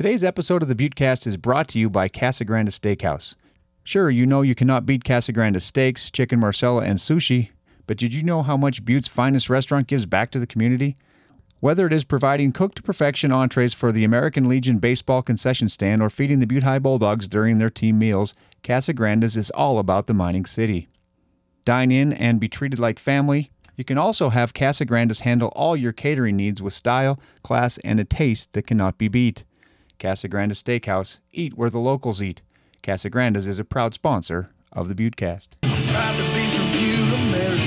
Today's episode of the Buttecast is brought to you by Casagranda Steakhouse. Sure, you know you cannot beat Casagranda steaks, chicken marsala, and sushi, but did you know how much Butte's finest restaurant gives back to the community? Whether it is providing cooked to perfection entrees for the American Legion baseball concession stand or feeding the Butte High Bulldogs during their team meals, Casagranda's is all about the mining city. Dine in and be treated like family. You can also have Casagranda's handle all your catering needs with style, class, and a taste that cannot be beat. Casagranda Steakhouse, eat where the locals eat. Casagranda's is a proud sponsor of the Buttecast. Proud to be from Butte, America,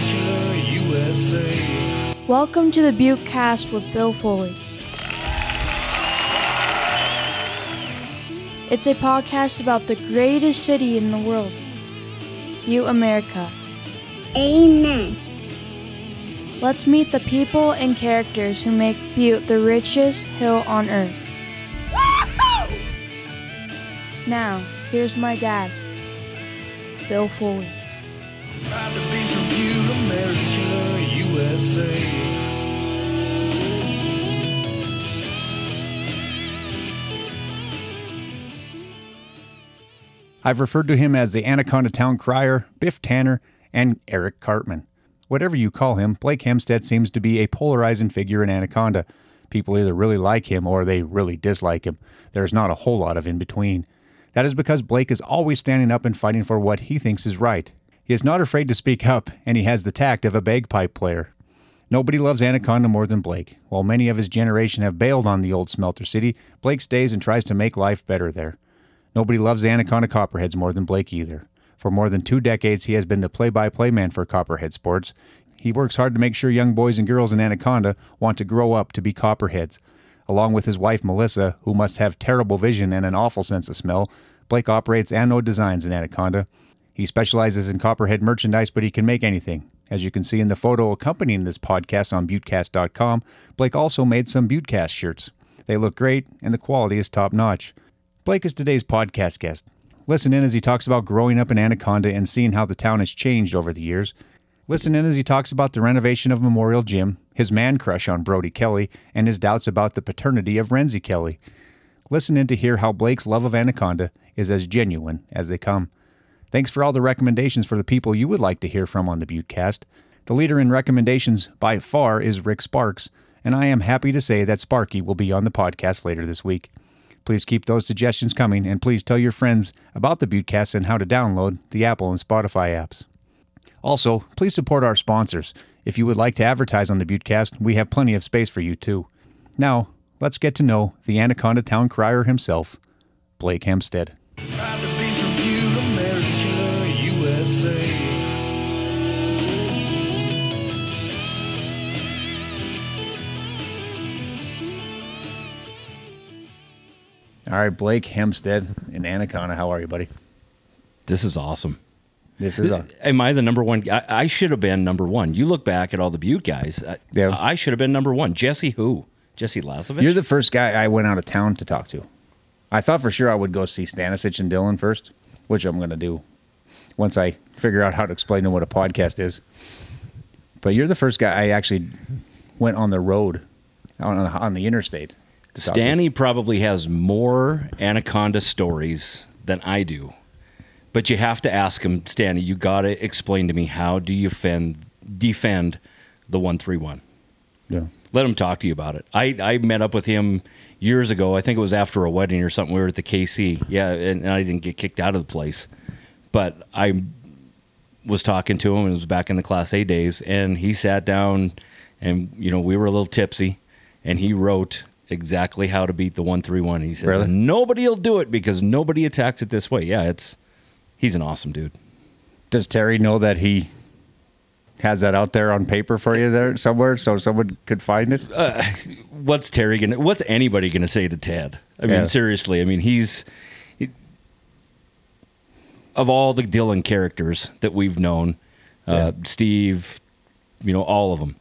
Welcome to the Buttecast with Bill Foley. It's a podcast about the greatest city in the world, Butte, America. Amen. Let's meet the people and characters who make Butte the richest hill on earth. Now, here's my dad, Bill Foley. Proud to be from Butte, America, USA. I've referred to him as the Anaconda Town Crier, Biff Tanner, and Eric Cartman. Whatever you call him, Blake Hempstead seems to be a polarizing figure in Anaconda. People either really like him or they really dislike him. There's not a whole lot of in between. That is because Blake is always standing up and fighting for what he thinks is right. He is not afraid to speak up, and he has the tact of a bagpipe player. Nobody loves Anaconda more than Blake. While many of his generation have bailed on the old smelter city, Blake stays and tries to make life better there. Nobody loves Anaconda Copperheads more than Blake either. For more than two decades, he has been the play by play man for Copperhead Sports. He works hard to make sure young boys and girls in Anaconda want to grow up to be Copperheads. Along with his wife Melissa, who must have terrible vision and an awful sense of smell, Blake operates Anode Designs in Anaconda. He specializes in Copperhead merchandise, but he can make anything. As you can see in the photo accompanying this podcast on Buttecast.com, Blake also made some Buttecast shirts. They look great, and the quality is top notch. Blake is today's podcast guest. Listen in as he talks about growing up in Anaconda and seeing how the town has changed over the years. Listen in as he talks about the renovation of Memorial Gym, his man crush on Brodie Kelly, and his doubts about the paternity of Renzi Kelly. Listen in to hear how Blake's love of Anaconda is as genuine as they come. Thanks for all the recommendations for the people you would like to hear from on the Buttecast. The leader in recommendations by far is Rick Sparks, and I am happy to say that Sparky will be on the podcast later this week. Please keep those suggestions coming, and please tell your friends about the Buttecast and how to download the Apple and Spotify apps. Also, please support our sponsors. If you would like to advertise on the Buttecast, we have plenty of space for you too. Now, let's get to know the Anaconda Town Crier himself, Blake Hempstead. Proud to be from Butte, America, USA. All right, Blake Hempstead in Anaconda. How are you, buddy? This is awesome. This is a Am I the number one? I, I should have been number one. You look back at all the Butte guys. I, Yeah. I should have been number one. Jesse who? Jesse Lazovich? You're the first guy I went out of town to talk to. I thought for sure I would go see Stanisic and Dillon first, which I'm going to do once I figure out how to explain to what a podcast is. But you're the first guy I actually went on the road on the, on the interstate. Stanny probably has more Anaconda stories than I do. But you have to ask him, Stanley. you got to explain to me how do you defend, defend the 131? Yeah. Let him talk to you about it. I, I met up with him years ago. I think it was after a wedding or something. We were at the KC. Yeah, and, and I didn't get kicked out of the place. But I was talking to him. It was back in the Class A days, and he sat down, and you know we were a little tipsy, and he wrote exactly how to beat the one three one. He says Really? nobody'll do it because nobody attacks it this way. Yeah, it's he's an awesome dude. Does Terry know that he has that out there on paper for you there somewhere so someone could find it? what's Terry gonna? What's anybody gonna say to Ted? I mean, Yeah. seriously. I mean, he's he, of all the Dillon characters that we've known, uh, Steve, you know, all of them.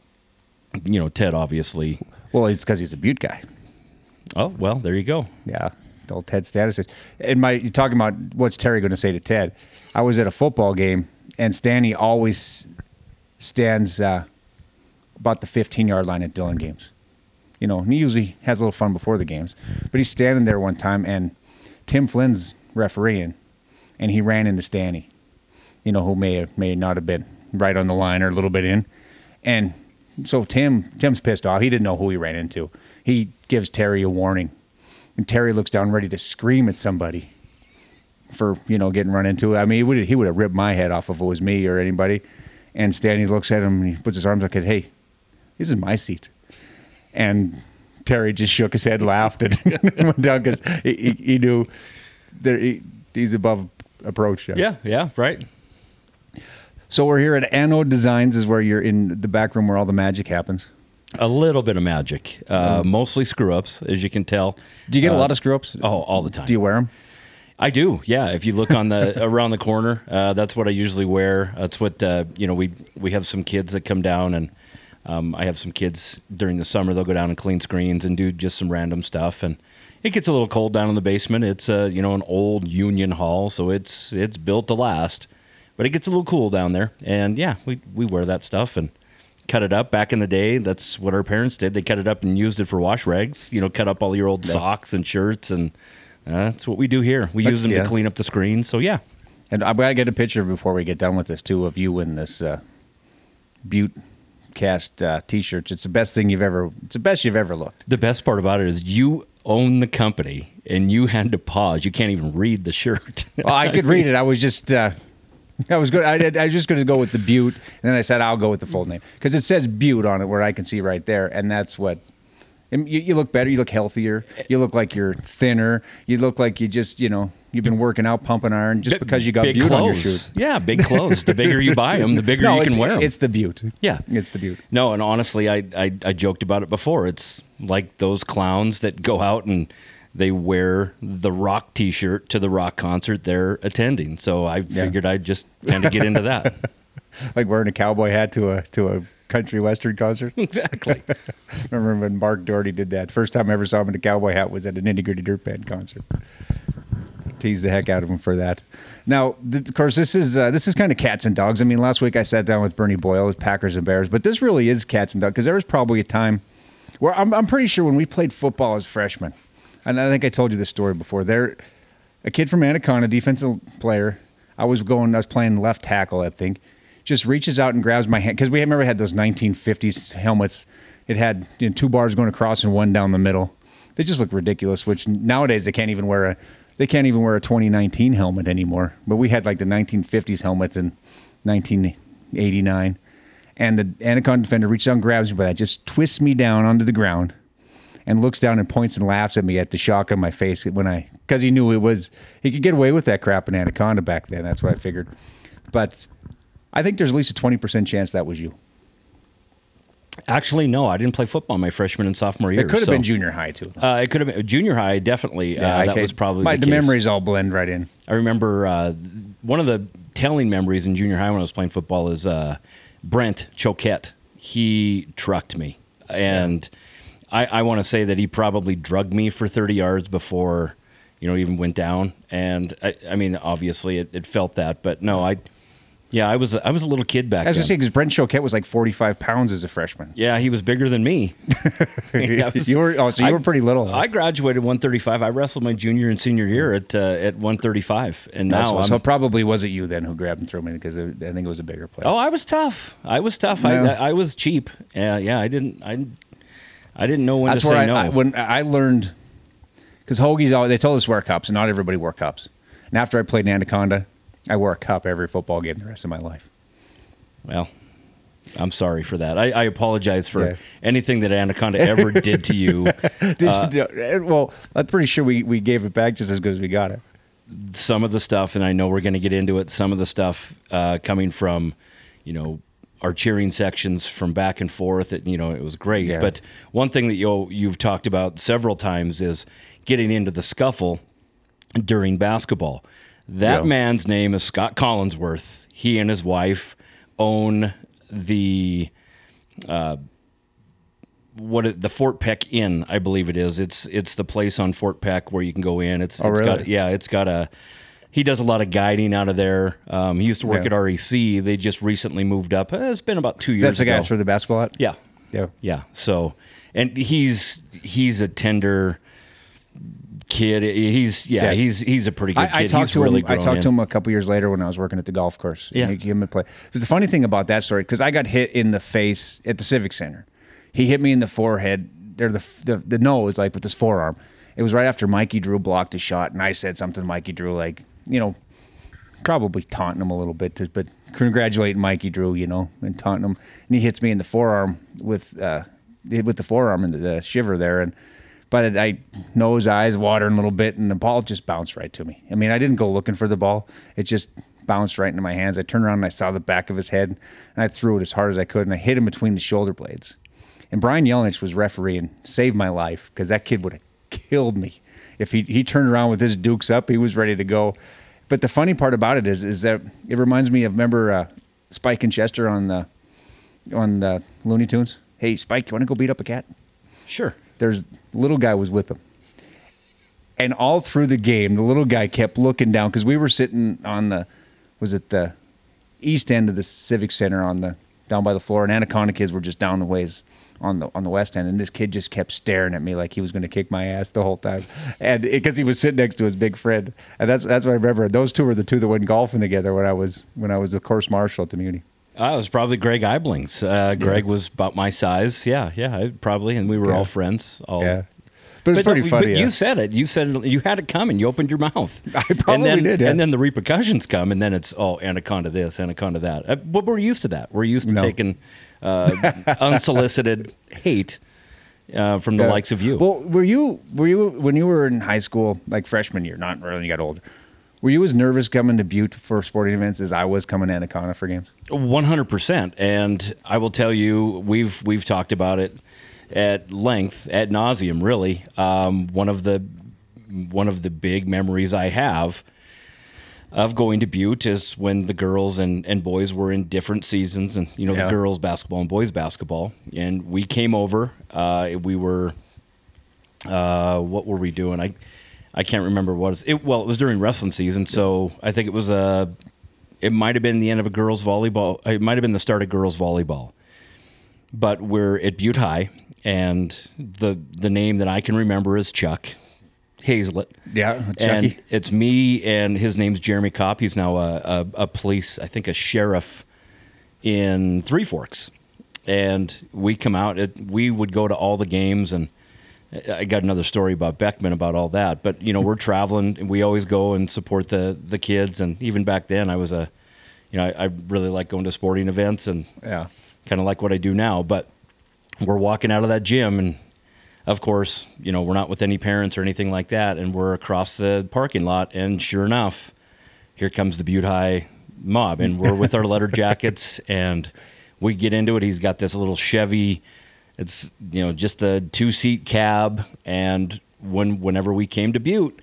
You know, Ted, obviously. well, it's because he's a Butte guy. Oh well, there you go. Yeah, old Ted status. And my, you're talking about what's Terry going to say to Ted? I was at a football game, and Stanny always stands uh, about the 15 yard line at Dillon games. you know, and he usually has a little fun before the games. But he's standing there one time, and Tim Flynn's refereeing, and he ran into Stanny, you know, who may have, may not have been right on the line or a little bit in, and so Tim Tim's pissed off. He didn't know who he ran into. He gives Terry a warning, and Terry looks down ready to scream at somebody for you know getting run into. I mean, he would he would have ripped my head off if it was me or anybody. And Stanley looks at him and he puts his arms up like, "Hey, this is my seat." And Terry just shook his head, laughed, and went down because he, he, he knew that he, he's above approach. Yeah, yeah, right. So we're here at Anode Designs, is where you're in the back room where all the magic happens. A little bit of magic, uh, mostly screw ups, as you can tell. Do you get a lot of screw ups? Oh, all the time. Do you wear them? I do, yeah. If you look on the around the corner, uh, that's what I usually wear. That's what uh, you know. We we have some kids that come down, and um, I have some kids during the summer. They'll go down and clean screens and do just some random stuff. And it gets a little cold down in the basement. It's a you know an old Union Hall, so it's it's built to last. But it gets a little cool down there, and yeah, we we wear that stuff and cut it up. Back in the day, that's what our parents did. They cut it up and used it for wash rags. You know, cut up all your old socks and shirts and. Uh, that's what we do here. We use them yeah. to clean up the screens. So yeah, And I gotta get a picture before we get done with this too of you in this uh, Butte cast uh, t-shirts. It's the best thing you've ever. It's the best you've ever looked. the best part about it is you own the company and you had to pause. You can't even read the shirt. Well, I could read it. I was just. I was good. I, I was just going to go with the Butte, and then I said I'll go with the full name because it says Butte on it, where I can see right there, and that's what. and You, you look better. You look healthier. You look like you're thinner. You look like you just, you know, you've been working out, pumping iron, just because you got big Butte clothes. on your shoe. Yeah, big clothes. The bigger you buy them, the bigger No, you can wear them. it's the Butte. Yeah. it's the Butte. No, and honestly, I, I I joked about it before. It's like those clowns that go out and they wear the rock T-shirt to the rock concert they're attending. So I figured I'd just kind of get into that. Like wearing a cowboy hat to a to a country western concert. exactly. Remember when Mark Doherty did that? First time I ever saw him in a cowboy hat was at an Nitty Gritty Dirt Band concert. Teased the heck out of him for that. Now, th- of course, this is uh, this is kind of cats and dogs. I mean, last week I sat down with Bernie Boyle with Packers and Bears, but this really is cats and dogs because there was probably a time where I'm, I'm pretty sure when we played football as freshmen, and I think I told you this story before. There, a kid from Anaconda, defensive player. I was going. I was playing left tackle. I think. Just reaches out and grabs my hand because we remember had those 1950s helmets. It had you know, two bars going across and one down the middle. They just look ridiculous. Which nowadays they can't even wear a they can't even wear a 2019 helmet anymore. But we had like the 1950s helmets in 1989, and the Anaconda defender reaches out and grabs me by that, just twists me down onto the ground, and looks down and points and laughs at me at the shock on my face when I because he knew it was he could get away with that crap in Anaconda back then. That's what I figured. But I think there's at least a 20% chance that was you. Actually, no, I didn't play football my freshman and sophomore year. It could have so- been junior high too. Uh, it could have been junior high, definitely. uh, that was probably my, the, the memories all blend right in. I remember uh, one of the telling memories in junior high when I was playing football is uh, Brent Choquette. He trucked me, and I, I want to say that he probably drugged me for 30 yards before you know even went down. And I, I mean, obviously it, it felt that, but no, I yeah, I was I was a little kid back I was then. just saying because Brent Choquette was like 45 pounds as a freshman. yeah, he was bigger than me. Was- you were oh, so you I- were pretty little. I graduated 135. I wrestled my junior and senior year at uh, at 135, and now so, so probably was it you then who grabbed and threw me because I think it was a bigger player. Oh, I was tough. I was tough. I. I, I was cheap. Yeah, yeah. I didn't. I, I didn't know when That's to where say I, no. I when I learned because Hoagie's always they told us wear cups and not everybody wore cups. And after I played in Anaconda, I wore a cup every football game the rest of my life. well, I'm sorry for that. I, I apologize for Yeah. anything that Anaconda ever did to you. Did you do- well, I'm pretty sure we, we gave it back just as good as we got it. Some of the stuff, and I know we're going to get into it. Some of the stuff uh, coming from, you know, our cheering sections from back and forth. It, you know, it was great. Yeah. But one thing that you you've talked about several times is getting into the scuffle during basketball. That Yeah. man's name is Scott Collinsworth. He and his wife own the uh, what it, the Fort Peck Inn, I believe it is. It's it's the place on Fort Peck where you can go in. It's Oh, it's got really? yeah, it's got a he does a lot of guiding out of there. Um, he used to work Yeah. at REC. They just recently moved up. Uh, It's been about two years That's the guy ago. that threw the basketball at? yeah, Yeah. Yeah. So, and he's he's a tender kid. He's yeah, Yeah. he's he's a pretty good I, kid. I talked he's to really him. I talked to him a couple years later when I was working at the golf course. Yeah. he gave him a play. But the funny thing about that story, because I got hit in the face at the Civic Center. He hit me in the forehead, or the, the the nose, like with his forearm. It was right after Mikey Drew blocked a shot, and I said something to Mikey Drew, like you know, probably taunting him a little bit, to, but congratulating Mikey Drew, you know, and taunting him. And he hits me in the forearm with uh, with the forearm and the shiver there, and but I nose, eyes watering a little bit, and the ball just bounced right to me. I mean, I didn't go looking for the ball; it just bounced right into my hands. I turned around and I saw the back of his head, and I threw it as hard as I could, and I hit him between the shoulder blades. And Brian Yelenich was referee and saved my life because that kid would have killed me if he he turned around with his dukes up. He was ready to go. But the funny part about it is, is that it reminds me of remember uh, Spike and Chester on the on the Looney Tunes. Hey, Spike, you want to go beat up a cat? Sure. There's little guy was with him, and all through the game, the little guy kept looking down because we were sitting on the was it the east end of the Civic Center on the down by the floor, and Anaconda kids were just down the ways on the on the west end, and this kid just kept staring at me like he was going to kick my ass the whole time, and because he was sitting next to his big friend, and that's that's what I remember. Those two were the two that went golfing together when I was when I was a course marshal at the Muni. Uh, it was probably Greg Eiblings. Uh, Greg was about my size. Yeah, yeah, I- probably, and we were Yeah. all friends. All, Yeah, but it's But, pretty no, funny. but yeah. you said it. You said you had it coming. You opened your mouth. I probably and then, did, yeah. And then the repercussions come, and then it's oh, anaconda this, anaconda that. Uh, but we're used to that. We're used to No. taking unsolicited hate uh, from the Yeah. likes of you. Well, were you were you when you were in high school, like freshman year, not really when you got older? Were you as nervous coming to Butte for sporting events as I was coming to Anaconda for games? One hundred percent, and I will tell you, we've we've talked about it at length, at nauseum. Really, um, one of the one of the big memories I have of going to Butte is when the girls and, and boys were in different seasons, and you know Yeah. the girls basketball and boys basketball, and we came over. Uh, we were uh, what were we doing? I I can't remember what it was. It, well, it was during wrestling season, so I think it was a. It might have been the end of a girls volleyball. It might have been the start of girls volleyball. But we're at Butte High, and the the name that I can remember is Chuck Hazlett. Yeah, and it's me, and his name's Jeremy Kopp. He's now a, a, a police, I think, a sheriff in Three Forks. And we come out. It, we would go to all the games, and I got another story about Beckman about all that. But you know, we're traveling, and we always go and support the the kids. And even back then, I was a, you know, I, I really like going to sporting events and Yeah. kind of like what I do now. But we're walking out of that gym, and of course, you know, we're not with any parents or anything like that, and we're across the parking lot, and sure enough, here comes the Butte High mob, and we're with our letter jackets, and we get into it. He's got this little Chevy. It's you know just the two seat cab, and when whenever we came to Butte,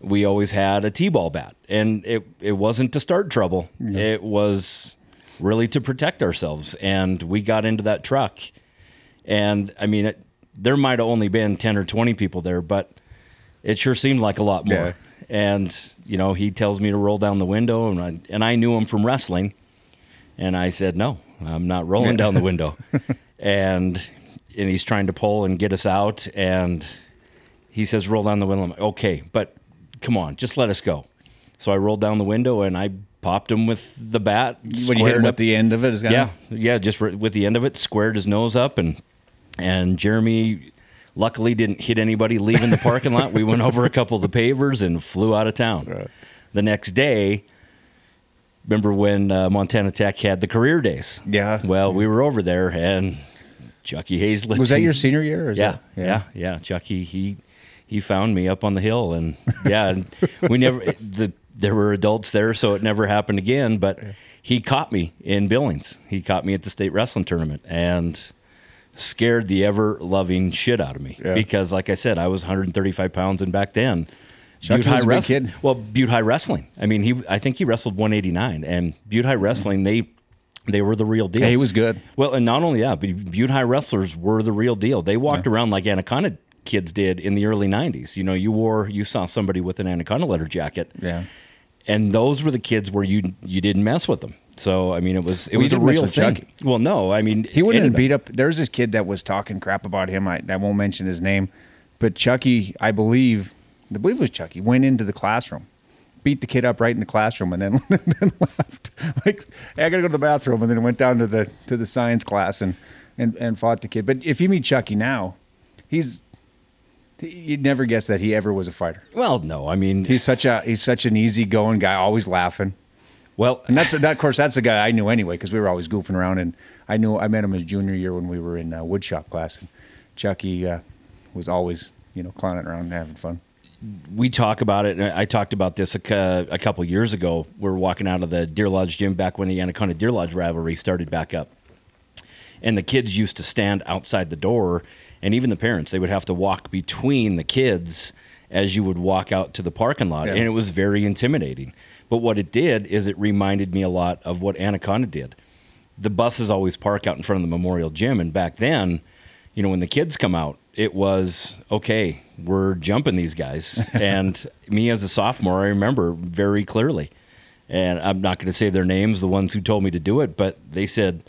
we always had a t-ball bat, and it it wasn't to start trouble. It was really to protect ourselves, and we got into that truck, and I mean, it, there might have only been ten or twenty people there, but it sure seemed like a lot more. Yeah. And you know, he tells me to roll down the window, and I, and I knew him from wrestling, and I said no, I'm not rolling down the window, and and he's trying to pull and get us out, and he says roll down the window. I'm like, okay, but come on, just let us go. So I rolled down the window and I popped him with the bat. When you hit him up- the end of it, yeah, yeah, just with the end of it, squared his nose up, and and Jeremy luckily didn't hit anybody leaving the parking lot. We went over a couple of the pavers and flew out of town. The next day, remember when uh, Montana Tech had the career days? Yeah. Well, we were over there, and Chucky Hazlett. Was that your senior year? Or is yeah, that- yeah, yeah, Chucky, he he found me up on the hill, and yeah, and we never the there were adults there, so it never happened again. But he caught me in Billings. He caught me at the state wrestling tournament, and scared the ever loving shit out of me Yeah. because, like I said, I was 135 pounds, and back then. Chucky Butte High was a big kid. Well, Butte High Wrestling. I mean, he. I think he wrestled 189, and Butte High Wrestling. They, they were the real deal. Yeah, he was good. Well, and not only that, but Butte High wrestlers were the real deal. They walked around like Anaconda kids did in the early '90s. You know, you wore, you saw somebody with an Anaconda letter jacket, Yeah. and those were the kids where you you didn't mess with them. So I mean, it was it Well, was a real thing. Chucky. Well, no, I mean He wouldn't anybody. beat up. There's this kid that was talking crap about him. I, I won't mention his name, but Chucky, I believe, I believe it was Chucky, went into the classroom, beat the kid up right in the classroom, and then, then left. Like, hey, I gotta go to the bathroom, and then went down to the to the science class and and and fought the kid. But if you meet Chucky now, he's you'd never guess that he ever was a fighter. Well, no, I mean, He's such a he's such an easygoing guy, always laughing. Well, And that's that, of course that's the guy I knew anyway because we were always goofing around and I knew I met him his junior year when we were in uh, woodshop class and Chucky uh, was always you know clowning around and having fun. we talk about it. and I talked about this a, a couple years ago. We were walking out of the Deer Lodge gym back when the Anaconda Deer Lodge rivalry started back up. And the kids used to stand outside the door, and even the parents, they would have to walk between the kids as you would walk out to the parking lot. Yeah. And it was very intimidating. But what it did is it reminded me a lot of what Anaconda did. The buses always park out in front of the Memorial Gym. And back then, you know, when the kids come out, it was okay, we're jumping these guys. and me as a sophomore, I remember very clearly. And I'm not going to say their names, the ones who told me to do it, but they said,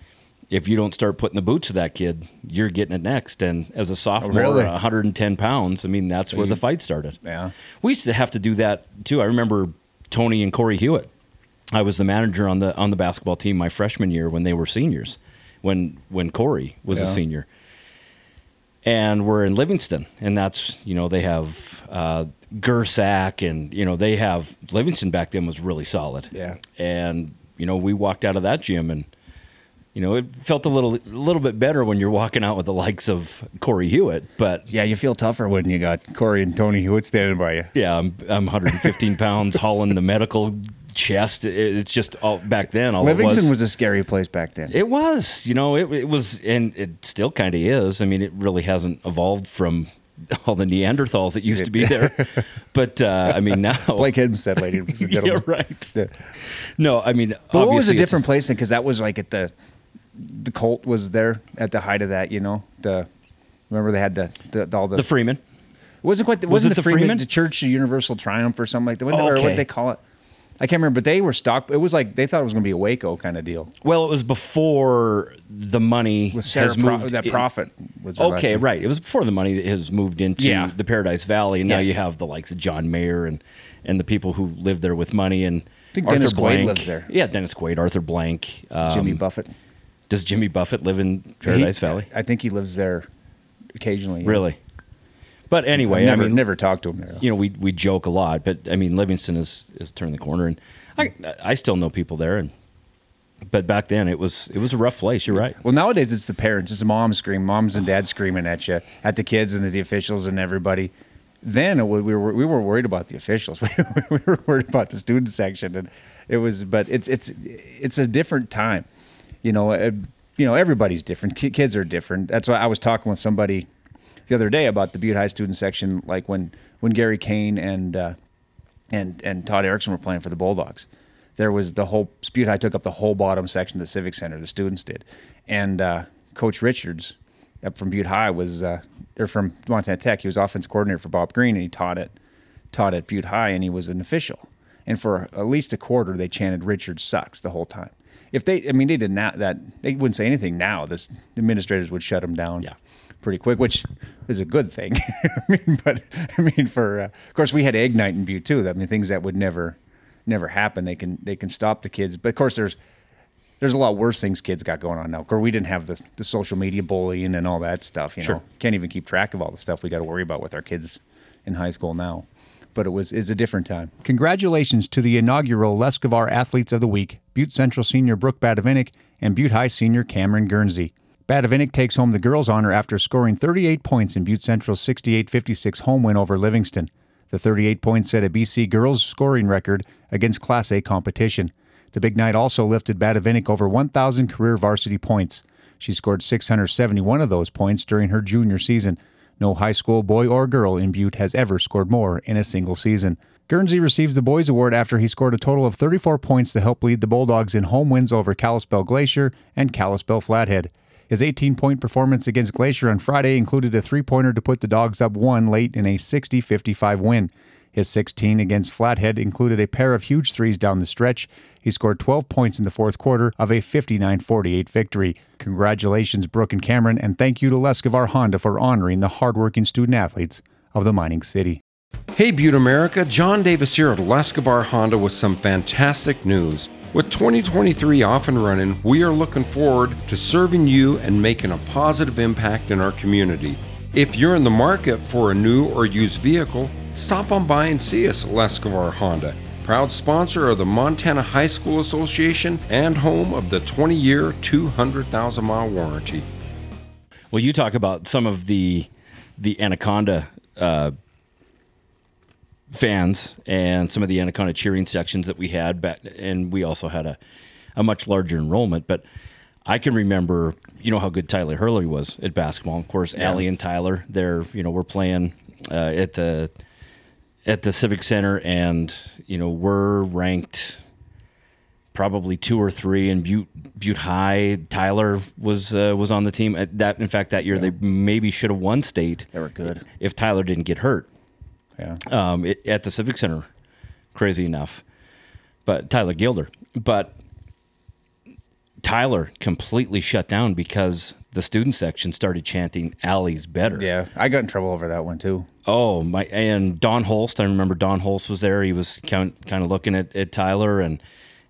if you don't start putting the boots to that kid, you're getting it next. And as a oh, sophomore, really? 110 pounds, I mean, that's where the fight started. Yeah. We used to have to do that too. I remember Tony and Corey Hewitt. I was the manager on the on the basketball team my freshman year when they were seniors, when when Corey was a senior. And we're in Livingston, and that's you know they have uh, Gersak, and you know they have Livingston back then was really solid. Yeah. And you know we walked out of that gym, and you know it felt a little a little bit better when you're walking out with the likes of Corey Hewitt, but Yeah, you feel tougher when you got Corey and Tony Hewitt standing by you. yeah, I'm, I'm 115 pounds hauling the medical chest. It's just all back then. All Livingston it was, was, a scary place back then. it was, you know, it, it was, and it still kind of is. I mean, it really hasn't evolved from all the Neanderthals that used to be there. But uh, I mean, now Blake Hempstead, lady, was a yeah, right. No, I mean, But what was a different place then? Because that was like at the the Colt was there at the height of that. You know, the remember they had the, the all the, The Freeman. wasn't quite the, Was wasn't it the, the Freeman, Freeman? the Church of Universal Triumph or something like that. What, or Okay. what they call it? I can't remember, but they were stock. It was like they thought it was going to be a Waco kind of deal. Well, it was before the money Sarah has Pro- moved. that in- profit was Okay, right. It was before the money has moved into Yeah. the Paradise Valley, and now you have the likes of John Mayer and and the people who live there with money and think Arthur Dennis Quaid Blank lives there. Yeah, Dennis Quaid, Arthur Blank, um, Jimmy Buffett. Does Jimmy Buffett live in Paradise He- Valley? I think he lives there occasionally. Really? But anyway, I've never never talked to him there. you know, we we joke a lot, but I mean, Livingston is is turned the corner, and I I still know people there, and but back then it was it was a rough place. You're right. Well, nowadays it's the parents, it's the moms screaming, moms and dads screaming at you, at the kids and the officials and everybody. Then it we were we were worried about the officials. we were worried about the student section, and it was. But it's it's it's a different time, you know. Uh, you know, everybody's different. Kids are different. That's why I was talking with somebody the other day about the Butte High student section, like when when Gary Kane and uh, and and Todd Erickson were playing for the Bulldogs. There was the whole Butte High took up the whole bottom section of the Civic Center. The students did, and uh, Coach Richards up from Butte High was uh, or from Montana Tech. He was offense coordinator for Bob Green, and he taught at taught at Butte High, and he was an official. And for at least a quarter, they chanted "Richard sucks" the whole time. If they, I mean, they did not that they wouldn't say anything now. This the administrators would shut them down. Yeah. Pretty quick, which is a good thing. I mean, but I mean, for uh, of course, we had egg night in Butte too. I mean, things that would never, never happen. They can they can stop the kids, but of course, there's there's a lot worse things kids got going on now. Of course, we didn't have the the social media bullying and all that stuff. You Sure. know, can't even keep track of all the stuff we got to worry about with our kids in high school now. But it was it's a different time. Congratulations to the inaugural Lescavar Athletes of the Week, Butte Central Senior Brooke Badavinick and Butte High Senior Cameron Guernsey. Badavinick takes home the girls' honor after scoring 38 points in Butte Central's 68-56 home win over Livingston. The 38 points set a BC girls scoring record against Class A competition. The big night also lifted Badavinick over 1,000 career varsity points. She scored 671 of those points during her junior season. No high school boy or girl in Butte has ever scored more in a single season. Guernsey receives the Boys Award after he scored a total of 34 points to help lead the Bulldogs in home wins over Kalispell Glacier and Kalispell Flathead. His 18 point performance against Glacier on Friday included a three pointer to put the Dogs up one late in a 60 55 win. His 16 against Flathead included a pair of huge threes down the stretch. He scored 12 points in the fourth quarter of a 59 48 victory. Congratulations, Brooke and Cameron, and thank you to Lescavar Honda for honoring the hardworking student athletes of the mining city. Hey, Butte America, John Davis here at Lescabar Honda with some fantastic news. With 2023 off and running, we are looking forward to serving you and making a positive impact in our community. If you're in the market for a new or used vehicle, stop on by and see us at Lescavar Honda, proud sponsor of the Montana High School Association and home of the 20 year, 200,000 mile warranty. Well, you talk about some of the the Anaconda uh, fans and some of the Anaconda cheering sections that we had back, and we also had a, a much larger enrollment. But I can remember, you know, how good Tyler Hurley was at basketball. Of course, Allie and Tyler, they're you know we're playing uh, at the at the Civic Center, and you know we're ranked probably two or three in Butte Butte High. Tyler was uh, was on the team. At that in fact that year they maybe should have won state. They were good. if Tyler didn't get hurt Yeah. um, it, at the Civic Center. Crazy enough, but Tyler Gilder. But Tyler completely shut down because the student section started chanting "Allie's better." Yeah. I got in trouble over that one, too. Oh my! And Don Holst, I remember Don Holst was there. He was kind kind of looking at, at Tyler, and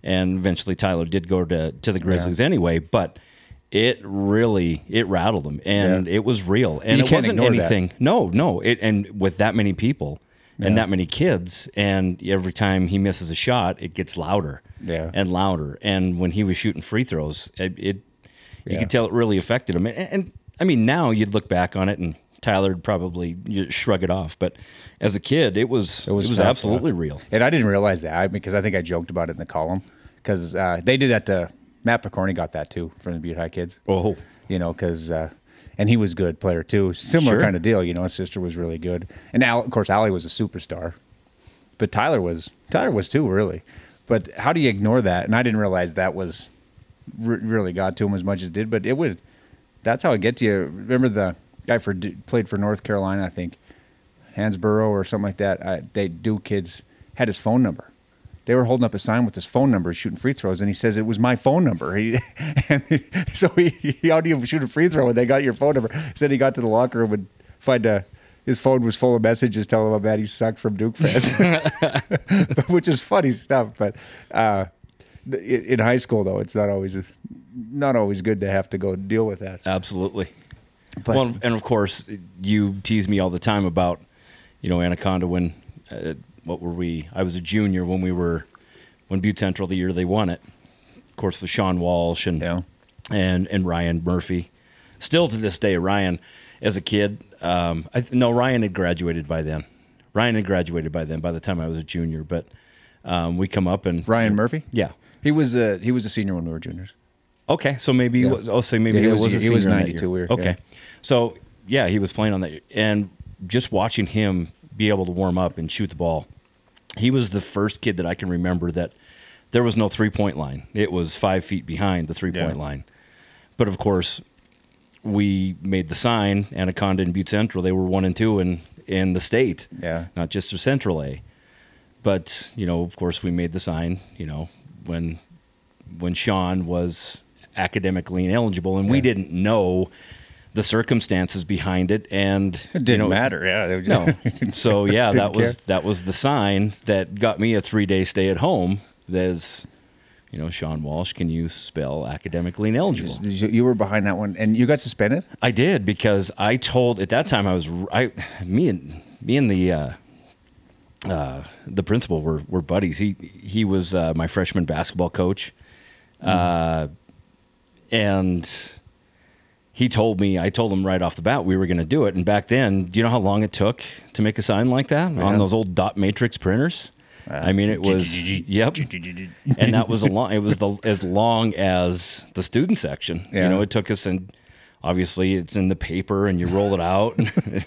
and eventually Tyler did go to to the Grizzlies anyway. But it really it rattled him, and Yeah. it was real, and You it wasn't ignore that. anything. No, no. It and with that many people and that many kids, and every time he misses a shot, it gets louder, Yeah. and louder. And when he was shooting free throws, it, it you Yeah. could tell it really affected him. And, and I mean, now you'd look back on it and Tyler'd probably shrug it off, but as a kid, it was it was, tough, absolutely real. And I didn't realize that because I think I joked about it in the column because uh, they did that to Matt Picorni got that too from the Butte High kids. Oh, You know, because uh, and he was good player too. Similar Sure. kind of deal. You know, his sister was really good, and Al, of course, Allie was a superstar, but Tyler was Tyler was too really. But how do you ignore that? And I didn't realize that was re- really got to him as much as it did. But it would. That's how it get to you. Remember the guy for played for North Carolina, I think, Hansbrough or something like that. I, they do kids had his phone number. They were holding up a sign with his phone number, shooting free throws, and he says it was my phone number. He, and so he, he how do you shoot a free throw when they got your phone number? He said he got to the locker room and would find a, his phone was full of messages telling him how bad he sucked from Duke fans, which is funny stuff. But uh, in high school, though, it's not always not always good to have to go deal with that. absolutely. But- well, and of course, you tease me all the time about, you know, Anaconda when, uh, what were we? I was a junior when we were, when Butte Central the year they won it. Of course, with Sean Walsh and Yeah. and and Ryan Murphy. Still to this day, Ryan, as a kid, um, I no, Ryan had graduated by then. Ryan had graduated by then. By the time I was a junior, but um, we come up and Ryan Murphy, Yeah. he was a he was a senior when we were juniors. Okay, so maybe Yeah. he was. Oh, say maybe Yeah, he he was- was, a he was senior in that 92, we were- okay, yeah. so yeah, he was playing on that, and just watching him be able to warm up and shoot the ball, he was the first kid that I can remember that there was no three point line. It was five feet behind the three point line. But of course, we made the sign. Anaconda and Butte Central, they were one and two in in the state. Yeah. not just for Central A. But you know, of course, we made the sign. You know, when when Sean was academically ineligible, and we didn't know the circumstances behind it, and It didn't know, matter. Yeah, No, so yeah, that was care. that was the sign that got me a three day stay at home. There's, you know, Sean Walsh, can you spell academically ineligible? You were behind that one, and you got suspended. I did because I told at that time I was I me and me and the uh, uh, the principal were were buddies. He he was uh, my freshman basketball coach, uh, and he told me I told him right off the bat we were going to do it. And back then, do you know how long it took to make a sign like that Yeah. on those old dot matrix printers? I mean, it was yep, and that was a long. It was the as long as the student section. Yeah. You know, it took us and obviously it's in the paper and you roll it out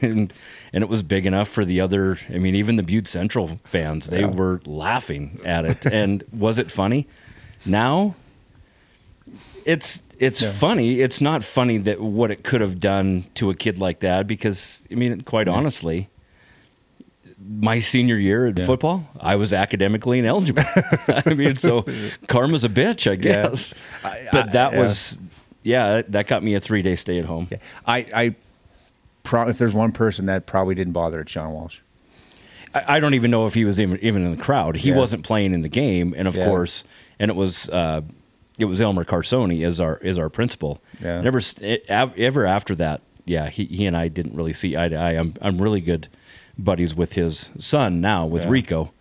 and and it was big enough for the other. I mean, even the Butte Central fans they Yeah. were laughing at it. and was it funny? Now, it's it's funny. It's not funny that what it could have done to a kid like that because I mean, quite honestly, my senior year in football, I was academically ineligible. I mean, so karma's a bitch, I guess. but that yeah. was, yeah, that got me a three day stay at home. I, I pro- if there's one person that probably didn't bother, it's Sean Walsh. I, I don't even know if he was even even in the crowd. He Yeah. wasn't playing in the game, and of Yeah. course, and it was uh, it was Elmer Carsoni as our as our principal. Yeah. Never s- it- av- ever after that. Yeah, he he and I didn't really see eye to eye. I'm I'm really good buddies with his son now with Yeah. Rico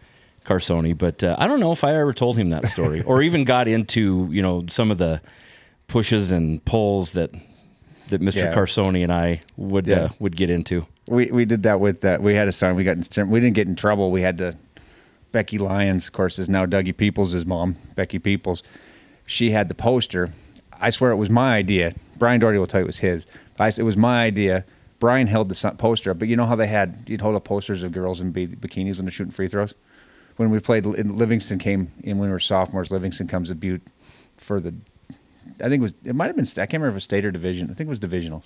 Carsoni, but uh, I don't know if I ever told him that story or even got into you know some of the pushes and pulls that that Mr. Yeah. Carsoni and I would Yeah. uh, would get into. We we did that with that. We had a son. We got in, we didn't get in trouble. We had to. Becky Lyons, of course, is now Dougie Peoples' mom. Becky Peoples. She had the poster. I swear it was my idea. Brian Doherty will tell you it was his. I, it was my idea. Brian held the poster up, but you know how they had you'd hold up posters of girls in bi- bikinis when they're shooting free throws. When we played, in Livingston came in when we were sophomores. Livingston comes to Butte for the I think it was it might have been I can't remember if it was state or division. I think it was divisionals.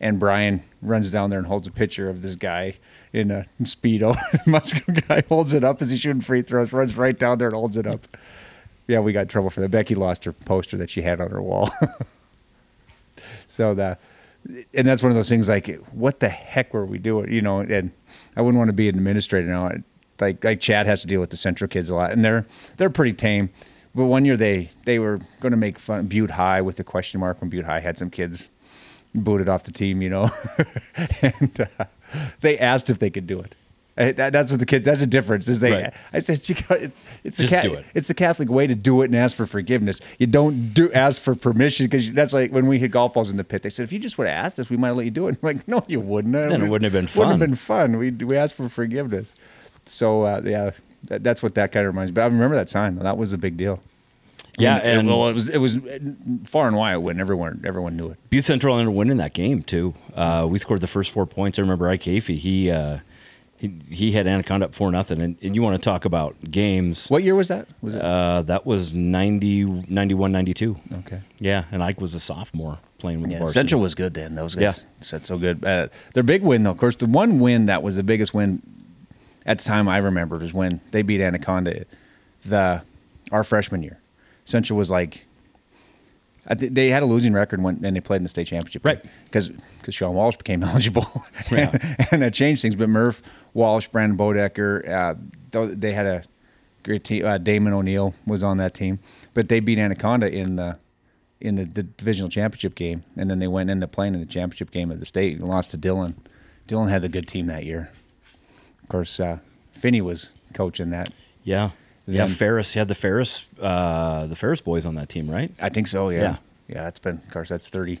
And Brian runs down there and holds a picture of this guy in a speedo. Muscle guy holds it up as he's shooting free throws. Runs right down there and holds it up. Yeah, we got trouble for that. Becky lost her poster that she had on her wall. so that, and that's one of those things like, what the heck were we doing? You know, and I wouldn't want to be an administrator now. Like like Chad has to deal with the Central kids a lot, and they're they're pretty tame. But one year they they were going to make fun Butte High with the question mark when Butte High had some kids booted off the team, you know, and uh, they asked if they could do it. Uh, that- that's what the kids. That's the difference. Is they? Right. I said, you got, it- it's the Ca- it. It's the Catholic way to do it and ask for forgiveness. You don't do ask for permission because that's like when we hit golf balls in the pit. They said if you just would have asked us, we might have let you do it. I'm like, no, you wouldn't. Then it wouldn't have been fun. Wouldn't have been fun. We we asked for forgiveness. So uh, yeah, that, that's what that kind of reminds me. But I remember that sign. though. That was a big deal. Yeah, mean, and- well, it was it was far and wide when everyone everyone knew it. Butte Central ended up winning that game too. Uh, we scored the first four points. I remember Ike Afey, he uh, he he had Anaconda up four nothing. And, and you want to talk about games? What year was that? Was it? Uh, that was 90, 91, 92. okay. Yeah, and Ike was a sophomore playing with the Yeah, varsity. Central was good then. Those guys Yeah. said so good. Uh, their big win, though, of course, the one win that was the biggest win at the time I remembered was when they beat Anaconda, the our freshman year. Central was like, I thi- they had a losing record when and they played in the state championship, Right. Because because Sean Walsh became eligible, Yeah. and that changed things. But Murph Walsh, Brandon Bodecker, uh, they had a great team. Uh, Damon O'Neill was on that team, but they beat Anaconda in the in the, the divisional championship game, and then they went into playing in the championship game of the state and lost to Dillon. Dillon had the good team that year. Of course, uh, Finney was coaching that. Yeah, yeah. Ferris had the Ferris uh, the Ferris boys on that team, right? I think so. Yeah. Yeah. Yeah. that's been, of course, that's 30,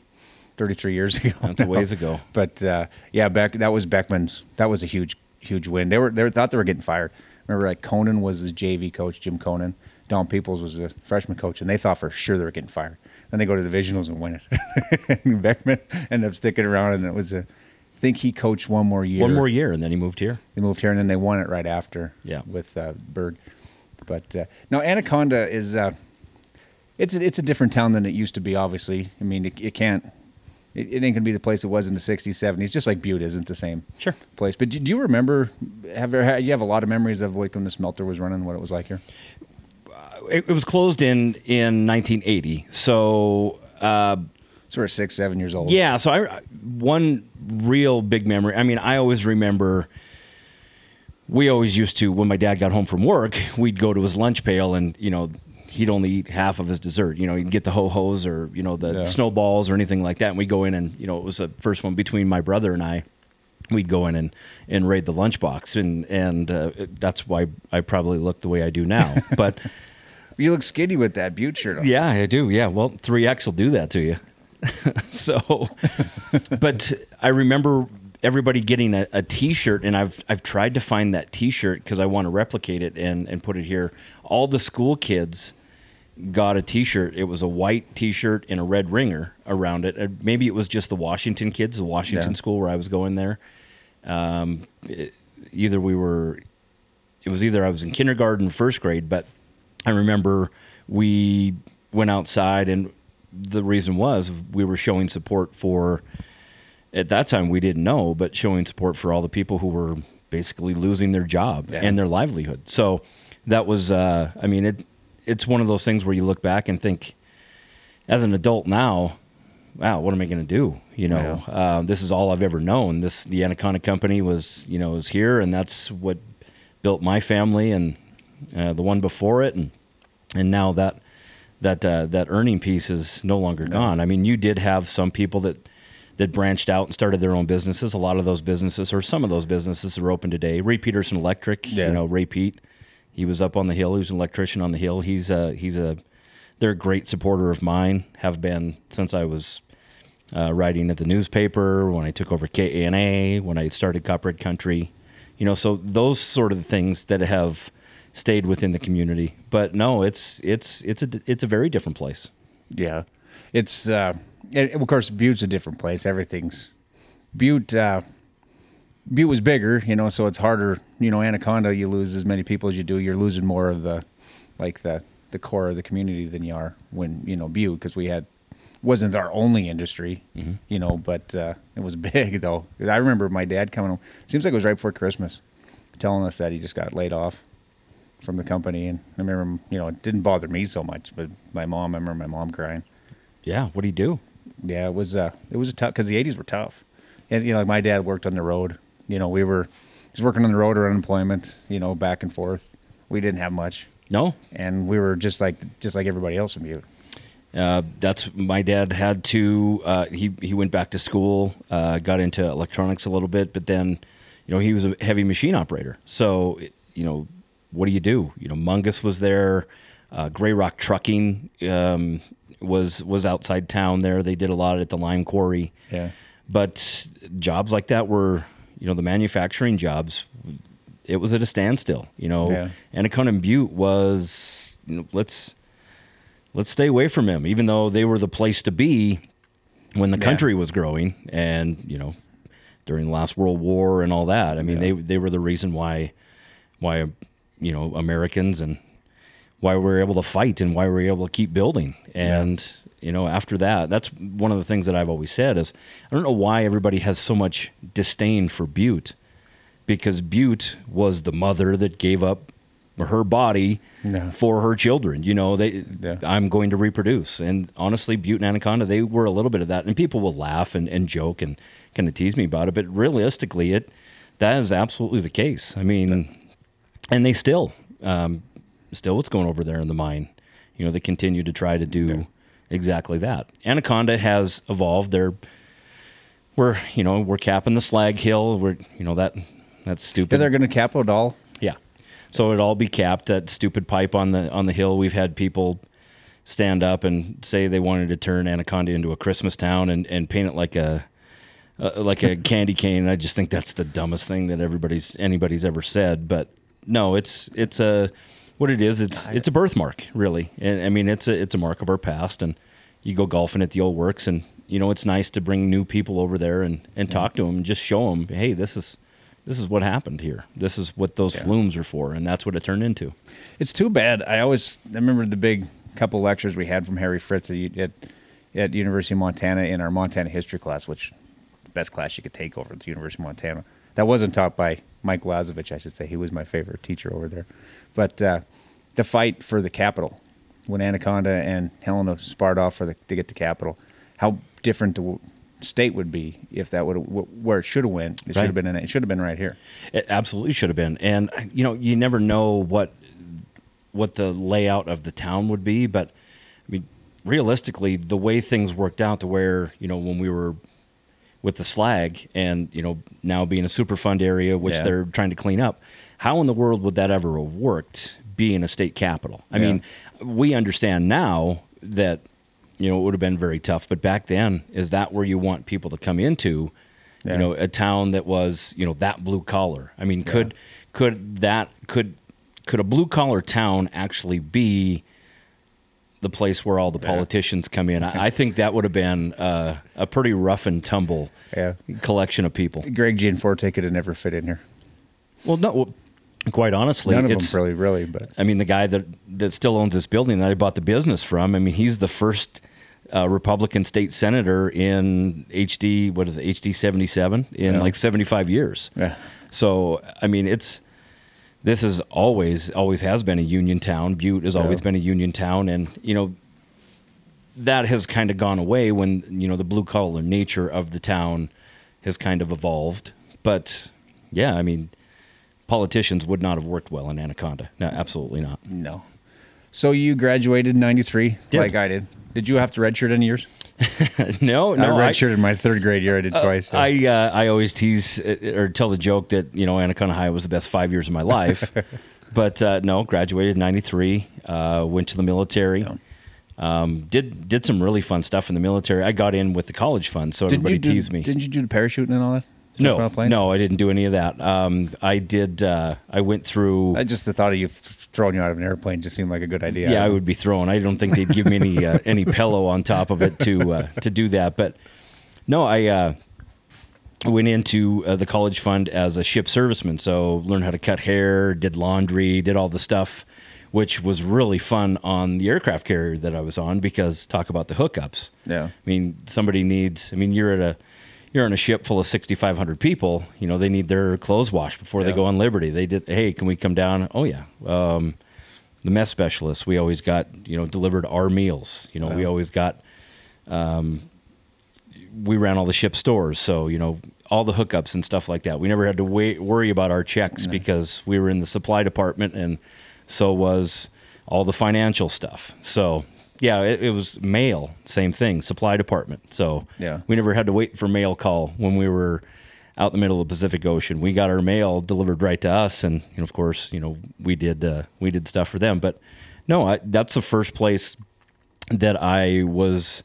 33 years ago. That's a ways ago. But uh, yeah, Beck, that was Beckman's. That was a huge, huge win. They were, they were, thought they were getting fired. Remember, like Conan was the JV coach, Jim Conan. Don Peoples was the freshman coach, and they thought for sure they were getting fired. Then they go to the divisionals and win it. and Beckman ended up sticking around, and it was a. I think he coached one more year. One more year, and then he moved here. They moved here, and then they won it right after. Yeah. With uh, Berg, but uh, now Anaconda is uh, it's a, it's a different town than it used to be. Obviously, I mean it, it can't. It, it ain't gonna be the place it was in the '60s, '70s. Just like Butte isn't the same Sure. place. But do, do you remember? Have you, you have a lot of memories of like when the smelter was running? What it was like here? It, it was closed in in 1980, so. Uh, Sort of six, seven years old. Yeah, so I one real big memory. I mean, I always remember we always used to when my dad got home from work, we'd go to his lunch pail and, you know, he'd only eat half of his dessert. You know, he'd get the ho-hos or, you know, the Yeah. snowballs or anything like that. And we'd go in and, you know, it was the first one between my brother and I. We'd go in and, and raid the lunchbox, and and uh, that's why I probably look the way I do now. But You look skinny with that Butte shirt. on. yeah, I do. Yeah. Well, 3X will do that to you. so, but I remember everybody getting a a t-shirt and I've I've tried to find that t-shirt cuz I want to replicate it and and put it here. All the school kids got a t-shirt. It was a white t-shirt and a red ringer around it. Maybe it was just the Washington kids, the Washington Yeah. school where I was going there. Um, it- either we were it was either I was in kindergarten, first grade, but I remember we went outside, and the reason was we were showing support for. At that time, we didn't know, but showing support for all the people who were basically losing their job and their livelihood. So that was, uh, I mean, it it's one of those things where you look back and think, as an adult now, wow, what am I going to do? You know, uh, this is all I've ever known. This the Anaconda Company was, you know, was here, and that's what built my family and uh, the one before it, and and now that that uh, that earning piece is no longer gone. I mean, you did have some people that that branched out and started their own businesses. A lot of those businesses, or some of those businesses, are open today. Ray Peterson Electric, Yeah. you know, Ray Pete, he was up on the hill. He was an electrician on the hill. He's a he's a they're a great supporter of mine. Have been since I was uh, writing at the newspaper when I took over KANA when I started Copperhead Country. You know, so those sort of things that have stayed within the community. But no, it's it's it's a it's a very different place. Yeah, it's uh, of course Butte's a different place. Everything's Butte. Uh, Butte was bigger, you know, so it's harder. You know, Anaconda, you lose as many people as you do. You're losing more of the, like the the core of the community than you are when you know Butte because we had wasn't our only industry, you know, but uh, it was big though. I remember my dad coming home. Seems like it was right before Christmas, telling us that he just got laid off from the company, and I remember, you know, it didn't bother me so much, but my mom. I remember my mom crying. Yeah, what do you do? Yeah, it was uh it was a tough because the '80s were tough, and you know, like my dad worked on the road. You know, we were he was working on the road or unemployment. You know, back and forth. We didn't have much, No, and we were just like just like everybody else in Butte. Uh, that's my dad had to. Uh, he he went back to school, uh, got into electronics a little bit, but then, you know, he was a heavy machine operator. So, you know, what do you do? You know, Mungus was there. Uh, Gray Rock Trucking um, was was outside town there. They did a lot at the lime quarry. Yeah. But jobs like that were, you know, the manufacturing jobs. It was at a standstill. You know, Yeah. Anaconda and Butte was. You know, let's let's stay away from him, even though they were the place to be when the Yeah. country was growing and, you know, during the last World War and all that. I mean, they, they were the reason why, why, you know, Americans and why we were able to fight and why we were able to keep building. And, you know, after that, that's one of the things that I've always said is I don't know why everybody has so much disdain for Butte because Butte was the mother that gave up her body Yeah. for her children. You know, they Yeah. I'm going to reproduce. And honestly, Butte and Anaconda, they were a little bit of that. And people will laugh and, and joke and kind of tease me about it. But realistically, it that is absolutely the case. I mean, and they still, um, still what's going over there in the mine. You know, they continue to try to do exactly that. Anaconda has evolved. They're we're you know we're capping the slag hill. We're you know that that's stupid. Yeah, they're going to cap it all. Yeah. So it'd all be capped. That stupid pipe on the on the hill. We've had people stand up and say they wanted to turn Anaconda into a Christmas town and, and paint it like a uh, like a candy cane. I just think that's the dumbest thing that everybody's anybody's ever said. But no, it's it's a what it is. It's it's a birthmark, really. And I mean, it's a it's a mark of our past. And you go golfing at the old works, and you know it's nice to bring new people over there and and talk to them and just show them, hey, this is this is what happened here. This is what those flumes are for, and that's what it turned into. It's too bad. I always I remember the big couple lectures we had from Harry Fritz at at, at University of Montana in our Montana history class, which the best class you could take over at the University of Montana. That wasn't taught by Mike Lazovich, I should say. He was my favorite teacher over there. But uh, the fight for the capital, when Anaconda and Helena sparred off for the, to get the capital, how different the state would be if that would where it should have went. It should have been in, it should have been right here. It absolutely should have been. And you know, you never know what what the layout of the town would be, but I mean, realistically, the way things worked out to where you know when we were with the slag and you know now being a superfund area which Yeah. they're trying to clean up how in the world would that ever have worked being a state capital i Yeah. mean we understand now that you know it would have been very tough but back then is that where you want people to come into Yeah. you know a town that was you know that blue collar i mean could could that could could a blue collar town actually be the place where all the politicians come in i, I think that would have been uh, a pretty rough and tumble Yeah. collection of people Greg Gianforte could have never fit in here. well no well, quite honestly None of them really, really, but I mean, the guy that that still owns this building that I bought the business from. I mean, he's the first uh, Republican state senator in HD. What is it? HD seventy seven in Yeah. like seventy five years. Yeah. So I mean, it's this is always always has been a union town. Butte has always Yeah. been a union town, and you know that has kind of gone away when you know the blue collar nature of the town has kind of evolved. But yeah, I mean, politicians would not have worked well in Anaconda. No, absolutely not. No. So you graduated in 93 Did. like I did. Did you have to redshirt any years? no, no, I I- redshirted my third grade year. I did twice. so. I uh, I always tease uh, or tell the joke that you know Anaconda High was the best five years of my life, but uh, no, graduated in '93, uh, went to the military, um, did did some really fun stuff in the military. I got in with the college fund, so Didn't everybody do, teased me. Didn't you do the parachuting and all that? No, Jumping off planes? no, I didn't do any of that. Um, I did. Uh, I went through. I just the thought of you th- throwing you out of an airplane just seemed like a good idea. yeah, I would be thrown. I don't think they'd give me any uh, any pillow on top of it to uh, to do that. But no, I uh, went into uh, the college fund as a ship serviceman. So learned how to cut hair, did laundry, did all the stuff, which was really fun on the aircraft carrier that I was on because talk about the hookups. Yeah. I mean, somebody needs. I mean, you're at a you're on a ship full of 6,500 people. You know, they need their clothes washed before they go on Liberty. They did. Hey, can we come down? Oh yeah. Um, the mess specialists. We always got you know delivered our meals. You know, we always got. Um, we ran all the ship stores, so you know all the hookups and stuff like that. We never had to wait, worry about our checks because we were in the supply department, and so was all the financial stuff. So yeah, it, it was mail, same thing, supply department. So Yeah. we never had to wait for mail call when we were out in the middle of the Pacific Ocean. We got our mail delivered right to us, and you know, of course, you know, we did uh, we did stuff for them. But no, I, that's the first place that I was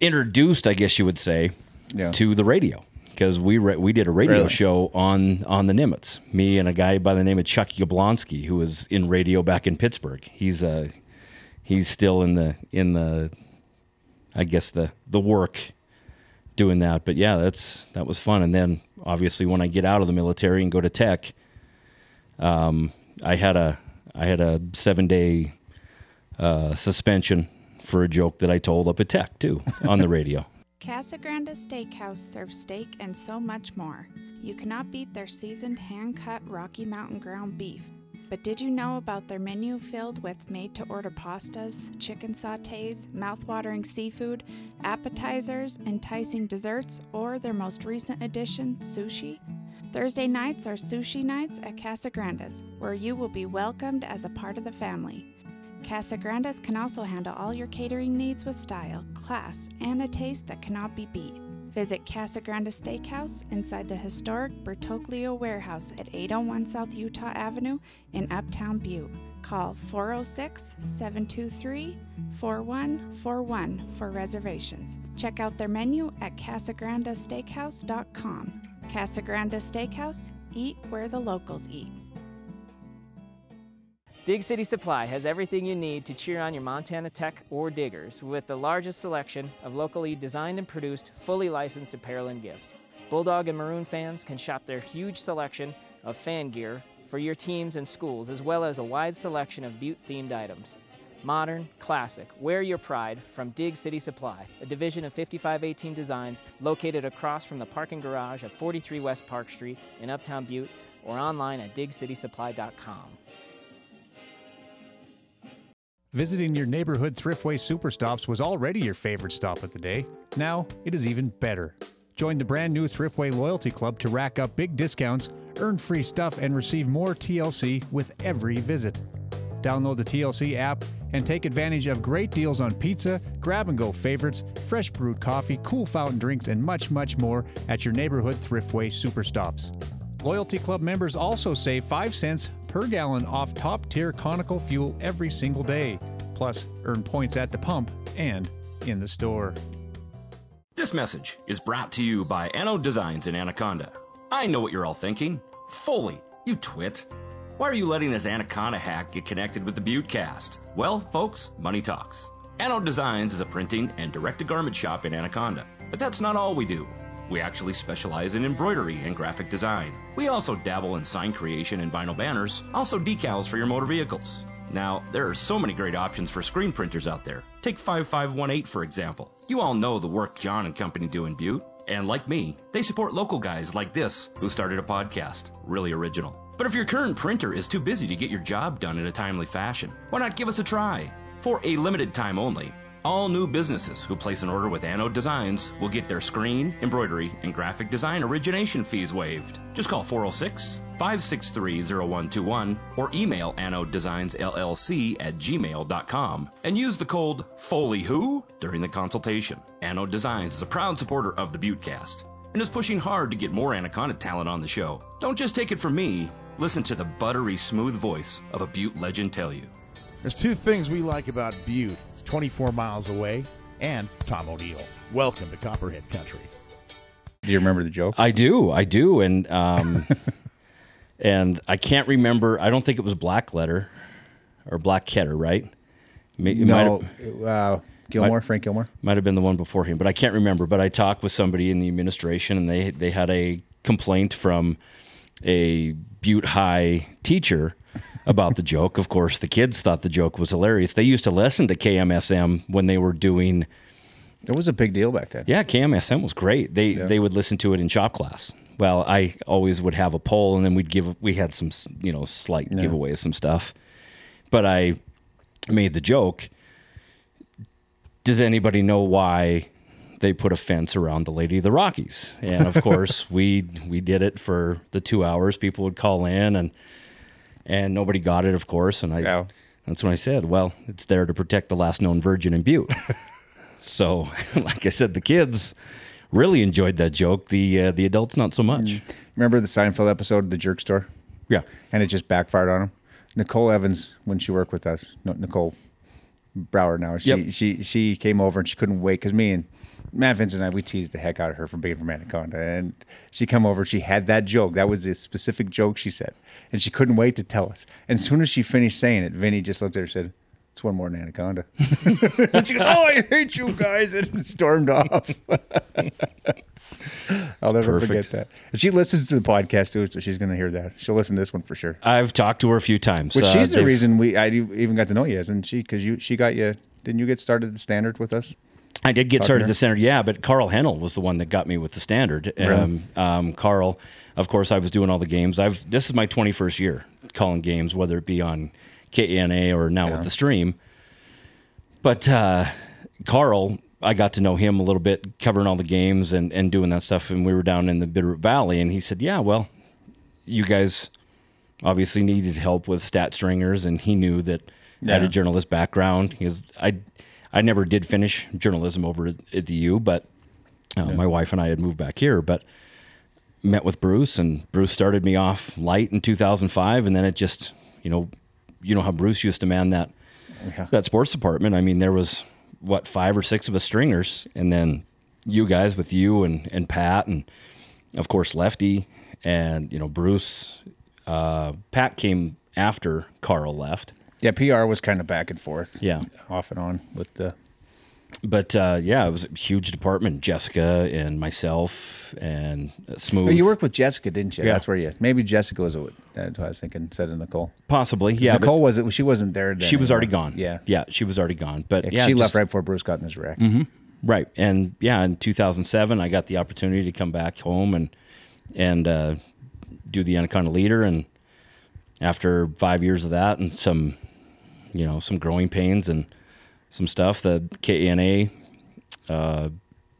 introduced, I guess you would say, Yeah. to the radio because we re- we did a radio Really? show on on the Nimitz. Me and a guy by the name of Chuck Yablonsky, who was in radio back in Pittsburgh. He's uh he's still in the in the I guess the the work doing that. But yeah, that's that was fun. And then obviously when I get out of the military and go to tech, um, I had a I had a seven day uh, suspension for a joke that I told up at tech too on the radio. Casagranda Steakhouse serves steak and so much more. You cannot beat their seasoned hand cut Rocky Mountain ground beef. But did you know about their menu filled with made to order pastas, chicken sautés, mouth-watering seafood, appetizers, enticing desserts, or their most recent addition, sushi? Thursday nights are sushi nights at Casagranda's, where you will be welcomed as a part of the family. Casagranda's can also handle all your catering needs with style, class, and a taste that cannot be beat. Visit Casagranda Steakhouse inside the historic Bertoglio Warehouse at 801 South Utah Avenue in Uptown Butte. Call 406 723 4141 for reservations. Check out their menu at casagrandasteakhouse.com. Casa Grande Steakhouse, eat where the locals eat. Dig City Supply has everything you need to cheer on your Montana Tech or Diggers with the largest selection of locally designed and produced, fully licensed apparel and gifts. Bulldog and Maroon fans can shop their huge selection of fan gear for your teams and schools, as well as a wide selection of Butte themed items. Modern, classic, wear your pride from Dig City Supply, a division of 5518 Designs located across from the parking garage at 43 West Park Street in Uptown Butte or online at digcitysupply.com. Visiting your neighborhood Thriftway Superstops was already your favorite stop of the day. Now it is even better. Join the brand new Thriftway Loyalty Club to rack up big discounts, earn free stuff, and receive more TLC with every visit. Download the TLC app and take advantage of great deals on pizza, grab and go favorites, fresh brewed coffee, cool fountain drinks, and much, much more at your neighborhood Thriftway Superstops. Loyalty Club members also save 5 cents per gallon off top tier Conoco fuel every single day. Plus, earn points at the pump and in the store. This message is brought to you by Anode Designs in Anaconda. I know what you're all thinking. Foley, you twit. Why are you letting this Anaconda hack get connected with the Buttecast? Well, folks, money talks. Anode Designs is a printing and direct-to-garment shop in Anaconda. But that's not all we do. We actually specialize in embroidery and graphic design. We also dabble in sign creation and vinyl banners, also decals for your motor vehicles. Now, there are so many great options for screen printers out there. Take 5518 for example. You all know the work John and company do in Butte. And like me, they support local guys like this who started a podcast. Really original. But if your current printer is too busy to get your job done in a timely fashion, why not give us a try? For a limited time only, all new businesses who place an order with Anode Designs will get their screen, embroidery, and graphic design origination fees waived. Just call 406 563 0121 or email Anode Designs LLC at gmail.com and use the code FOLEYWHO during the consultation. Anode Designs is a proud supporter of the Buttecast and is pushing hard to get more Anaconda talent on the show. Don't just take it from me, listen to the buttery smooth voice of a Butte legend tell you. There's two things we like about Butte. It's 24 miles away, and Tom O'Neill. Welcome to Copperhead Country. Do you remember the joke? I do, I do, and um, and I can't remember. I don't think it was Black Letter or Black Ketter, right? It might no, have- uh, Gilmore, might- Frank Gilmore. Might have been the one before him, but I can't remember. But I talked with somebody in the administration, and they they had a complaint from a Butte High teacher about the joke. Of course, the kids thought the joke was hilarious. They used to listen to KMSM when they were doing. It was a big deal back then. Yeah, KMSM was great. They they would listen to it in shop class. Well, I always would have a poll, and then we'd give. We had some, you know, slight giveaways, some stuff. But I made the joke. Does anybody know why they put a fence around the Lady of the Rockies? And of course, we we did it for the two hours. People would call in, and and nobody got it, of course. And I that's when I said, well, it's there to protect the last known virgin in Butte. so, like I said, the kids really enjoyed that joke. The uh, the adults not so much. Remember the Seinfeld episode, The Jerk Store? Yeah. And it just backfired on him. Nicole Evans, when she worked with us, no, Nicole Brower now, she, Yep. she she came over and she couldn't wait because me and Matt Vince and I, we teased the heck out of her for being from Anaconda. And she come over, she had that joke. That was the specific joke she said. And she couldn't wait to tell us. And as soon as she finished saying it, Vinny just looked at her and said, it's one more than Anaconda. and she goes, oh, I hate you guys. And stormed off. I'll never Perfect. forget that. And she listens to the podcast too, so she's going to hear that. She'll listen to this one for sure. I've talked to her a few times. Which Uh, she's the reason we I even got to know you, isn't she? Because you she got you. Didn't you get started at the standard with us? I did get started at the standard, yeah, but Carl Hennel was the one that got me with the standard. Um, um, Carl, of course, I was doing all the games. I've this is my 21st year calling games, whether it be on KANA or now with the stream. But uh, Carl, I got to know him a little bit, covering all the games and, and doing that stuff. And we were down in the Bitterroot Valley, and he said, "Yeah, well, you guys obviously needed help with stat stringers, and he knew that I had a journalist background. He goes, I, I never did finish journalism over at, at the U, but uh, my wife and I had moved back here, but met with Bruce, and Bruce started me off light in 2005, and then it just, you know, you know how Bruce used to man that that sports department. I mean, there was what five or six of us stringers, and then you guys with you and and Pat, and of course Lefty, and you know Bruce. Uh, Pat came after Carl left. Yeah, PR was kind of back and forth. Yeah. off and on with the. But uh, yeah, it was a huge department. Jessica and myself and uh, Smooth. Oh, you worked with Jessica, didn't you? Yeah. That's where you. Maybe Jessica was. what- That's what I was thinking. Of Nicole. Possibly. yeah. Nicole was. She wasn't there. Then she was already gone. Yeah. yeah, she was already gone. But Yeah, yeah, she just- left right before Bruce got in his wreck. Mhm. Right, and yeah, in 2007, I got the opportunity to come back home and and uh, do the Anaconda leader. And after five years of that, and some, you know, some growing pains and some stuff, the KANA, uh,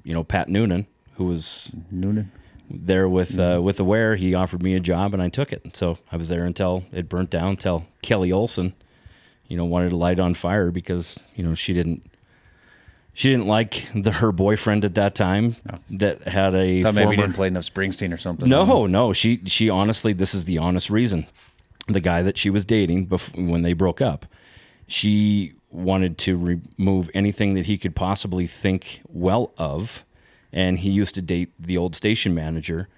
you know, Pat Noonan, who was Noonan there with uh, with Aware, he offered me a job, and I took it. So I was there until it burnt down. Until Kelly Olson, you know, wanted to light on fire because you know she didn't she didn't like the her boyfriend at that time that had a Thought maybe former, he didn't play enough Springsteen or something. no, no. She she honestly, this is the honest reason. The guy that she was dating before, when they broke up, she wanted to remove anything that he could possibly think well of, and he used to date the old station manager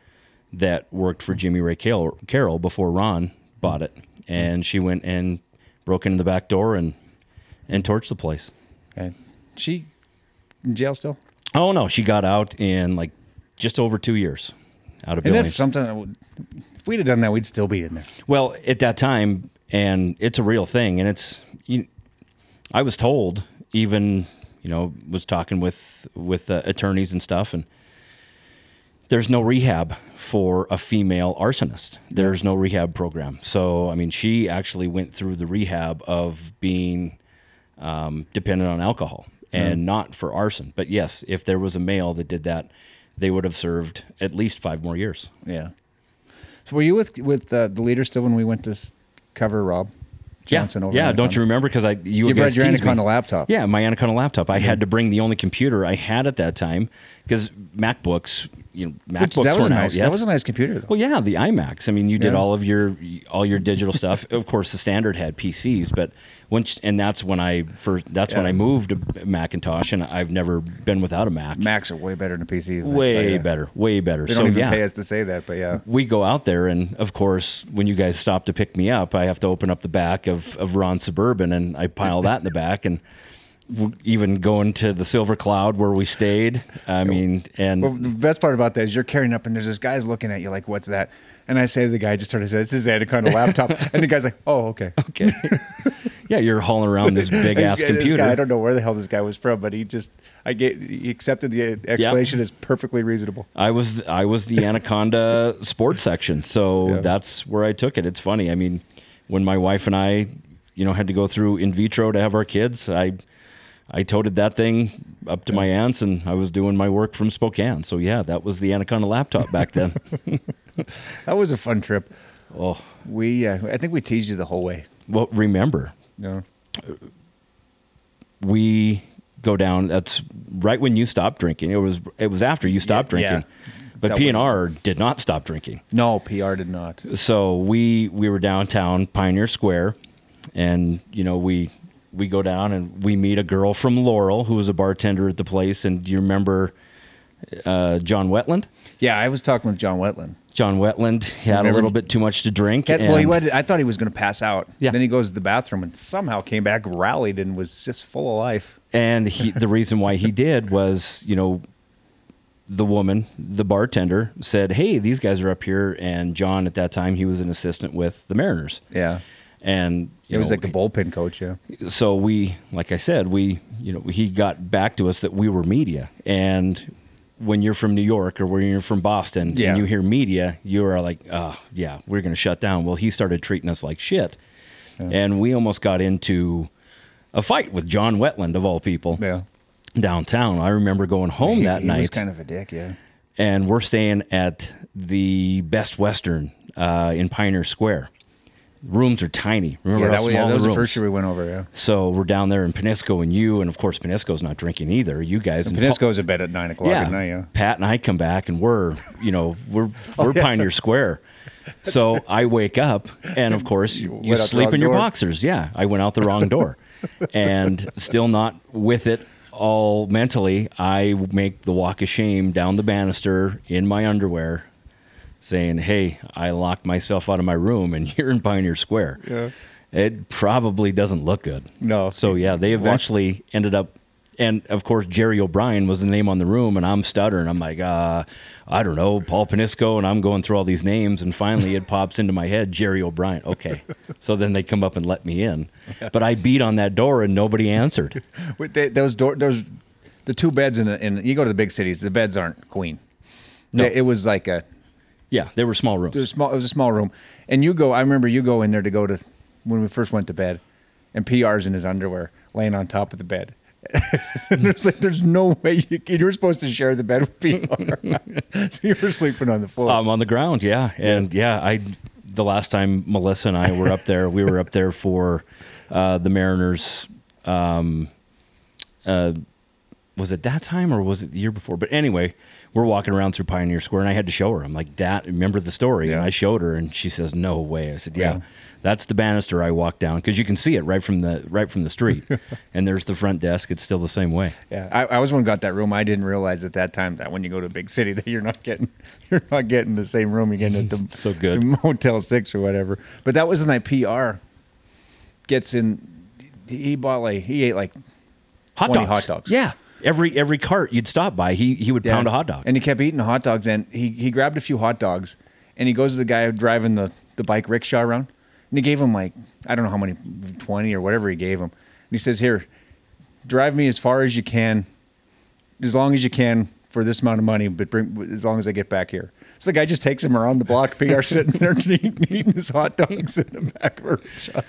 that worked for Jimmy Ray Carroll, before Ron bought it, and she went and broke into the back door and and torched the place. Okay. She in jail still? Oh no, she got out in like just over two years out of And Billings. if something, uh, if we'd have done that, we'd still be in there. Well, at that time, and it's a real thing, and it's I was told even you know was talking with with uh, attorneys and stuff, and there's no rehab for a female arsonist. There's no rehab program. So, I mean, she actually went through the rehab of being um, dependent on alcohol and not for arson. But yes, if there was a male that did that, they would have served at least five more years. Yeah. So were you with with uh, the leader still when we went to cover Rob Johnson yeah, over? yeah. Anaconda? Don't you remember? Because I you, You brought your teased me. Anaconda laptop. Yeah, my Anaconda laptop. I had mm-hmm. to bring the only computer I had at that time because MacBooks, you know, Which, MacBooks that was a nice. That was a nice computer though. Well, yeah, the iMacs. I mean, you did Yeah. all of your all your digital stuff. Of course, the standard had PCs, but once and that's when I first. That's when I moved to Macintosh, and I've never been without a Mac. Macs are way better than a PC. Way better, way better. They so don't even yeah, pay us to say that, but yeah. we go out there, and of course, when you guys stop to pick me up, I have to open up the back of of Ron Suburban, and I pile that in the back, and even going to the Silver Cloud where we stayed. I mean, and Well, the best part about that is you're carrying up, and there's this guy's looking at you like, "What's that?" And I say to the guy, just started to say, "This is Anaconda laptop," and the guy's like, "Oh, okay." okay, yeah, you're hauling around this big ass computer. guy, I don't know where the hell this guy was from, but he just, I get, he accepted the uh, explanation as perfectly reasonable. I was I was the Anaconda sports section, so Yeah. that's where I took it. It's funny. I mean, when my wife and I, you know, had to go through in vitro to have our kids, I I toted that thing up to my aunts, and I was doing my work from Spokane. So yeah, that was the Anaconda laptop back then. That was a fun trip. oh, We, uh, I think we teased you the whole way. well, remember No, we go down. That's right when you stopped drinking. It was it was after you stopped Yeah, yeah. drinking. But That P and R did not stop drinking. no, PR did not. so we we were downtown Pioneer Square, and you know we we go down and we meet a girl from Laurel who was a bartender at the place. And do you remember uh, John Wetteland? Yeah, I was talking with John Wetteland. John Wetteland he had a little bit too much to drink. Had- well, he went, I thought he was going to pass out. Yeah. Then he goes to the bathroom and somehow came back, rallied, and was just full of life. And he, the reason why he did was, you know, the woman, the bartender, said, "Hey, these guys are up here." And John, at that time, he was an assistant with the Mariners, Yeah. And It was know, like a bullpen coach, yeah. so we like i said we you know he got back to us that we were media and when you're from new york or when you're from boston Yeah. and you hear media you are like oh yeah we're going to shut down well he started treating us like shit and we almost got into a fight with john wetteland of all people Yeah. downtown i remember going home He- that he night was kind of a dick, yeah. and we're staying at the best western uh, in pioneer square rooms are tiny remember Yeah, that, was- yeah, that the was the first year we went over, yeah. So we're down there in Penisco and you, and of course Penisco's not drinking either. You guys, And and goes to bed at 9 o'clock yeah, at night, yeah. Pat and I come back and we're, you know, we're Oh, we're Pioneer Square. So I wake up and of course you, the sleep in your door. boxers. Yeah, I went out the wrong door, and still not with it all mentally. I make the walk of shame down the banister in my underwear, saying, "Hey, I locked myself out of my room, and you're in Pioneer Square." Yeah. It probably doesn't look good. No. So yeah, they eventually ended up, and of course Jerry O'Brien was the name on the room, and I'm stuttering. I'm like, uh, I don't know, Paul Panisco, and I'm going through all these names, and finally it pops into my head, Jerry O'Brien. Okay, so then they come up and let me in, but I beat on that door and nobody answered. With the, those door, those the two beds in the in you go to the big cities, the beds aren't queen. No. They- it was like a Yeah, they were small rooms. it was small. It was a small room, and you go. I remember you go in there to go to when we first went to bed, and PR's in his underwear, laying on top of the bed. it's like there's no way you, you were supposed to share the bed with PR. so you were sleeping on the floor. I'm on the ground, yeah, and yeah, I the last time Melissa and I were up there, we were up there for uh, the Mariners. Um, uh, was it that time or was it the year before? But anyway, we're walking around through Pioneer Square, and I had to show her. I'm like, "That remember the story?" And I showed her, and she says, "No way." I said, "Yeah." Yeah. That's the banister I walked down because you can see it right from the right from the street, and there's the front desk. It's still the same way. Yeah, I, I was one who got that room. I didn't realize at that time that when you go to a big city that you're not getting you're not getting the same room you're getting at the So good. the Motel Six or whatever. But that was night PR gets in. He bought like he ate like Hot 20 dogs. hot dogs. Yeah. Every every cart you'd stop by, he he would pound a hot dog. and he kept eating hot dogs. And he he grabbed a few hot dogs, and he goes to the guy driving the the bike rickshaw around, and he gave him like I don't know how many twenty or whatever he gave him, and he says, "Here, drive me as far as you can, as long as you can." for this amount of money, but bring as long as I get back here. So the guy just takes him around the block. PR sitting there eating, eating his hot dogs in the back of her shop.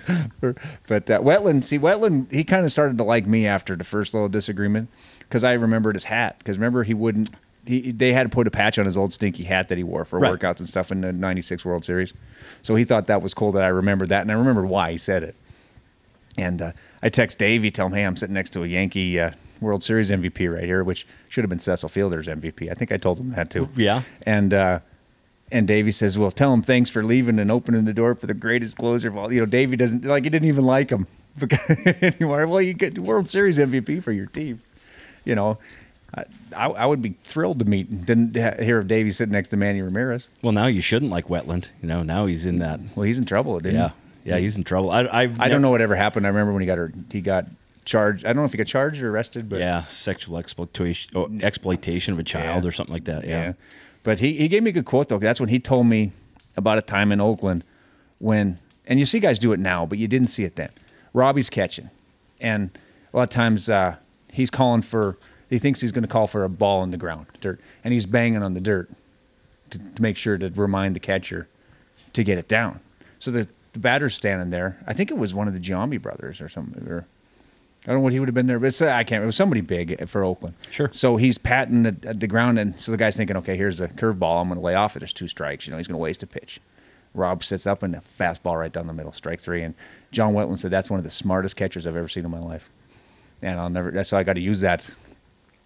But uh, Wetteland, see, Wetteland, he kind of started to like me after the first little disagreement because I remembered his hat. Because remember, he wouldn't. He, they had to put a patch on his old stinky hat that he wore for Right. workouts and stuff in the '96 World Series. So he thought that was cool that I remembered that, and I remembered why he said it. And uh, I text Davey, tell him, hey, I'm sitting next to a Yankee uh, World Series MVP right here, which should have been Cecil Fielder's MVP. I think I told him that too. Yeah. And uh, and Davey says, well, tell him thanks for leaving and opening the door for the greatest closer of all. You know, Davey doesn't like. He didn't even like him anymore. Well, you get World Series MVP for your team. You know. I, I, would be thrilled to meet didn't hear of Davey sitting next to Manny Ramirez. Well, now you shouldn't like Wetteland. You know, now he's in that. Well, he's in trouble, didn't Yeah, he? yeah, he's in trouble. I I've I don't know what ever happened. I remember when he got her, he got charged. I don't know if he got charged or arrested, but Yeah, sexual exploitation, oh, exploitation of a child Yeah. or something like that. Yeah. But he, he gave me a good quote though. That's when he told me about a time in Oakland when, and you see guys do it now, but you didn't see it then. Robbie's catching, and a lot of times uh, he's calling for. He thinks he's going to call for a ball in the ground, dirt, and he's banging on the dirt to, to make sure to remind the catcher to get it down. So the, the batter's standing there. I think it was one of the Giambi brothers or something, or I don't know what he would have been there, but I can't. It was somebody big for Oakland. Sure. So he's patting at, at the ground, and so the guy's thinking, okay, here's a curveball. I'm going to lay off it. There's two strikes. You know, he's going to waste a pitch. Rob sits up and a fastball right down the middle, strike three. And John Wetteland said that's one of the smartest catchers I've ever seen in my life. And I'll never. That's so I got to use that,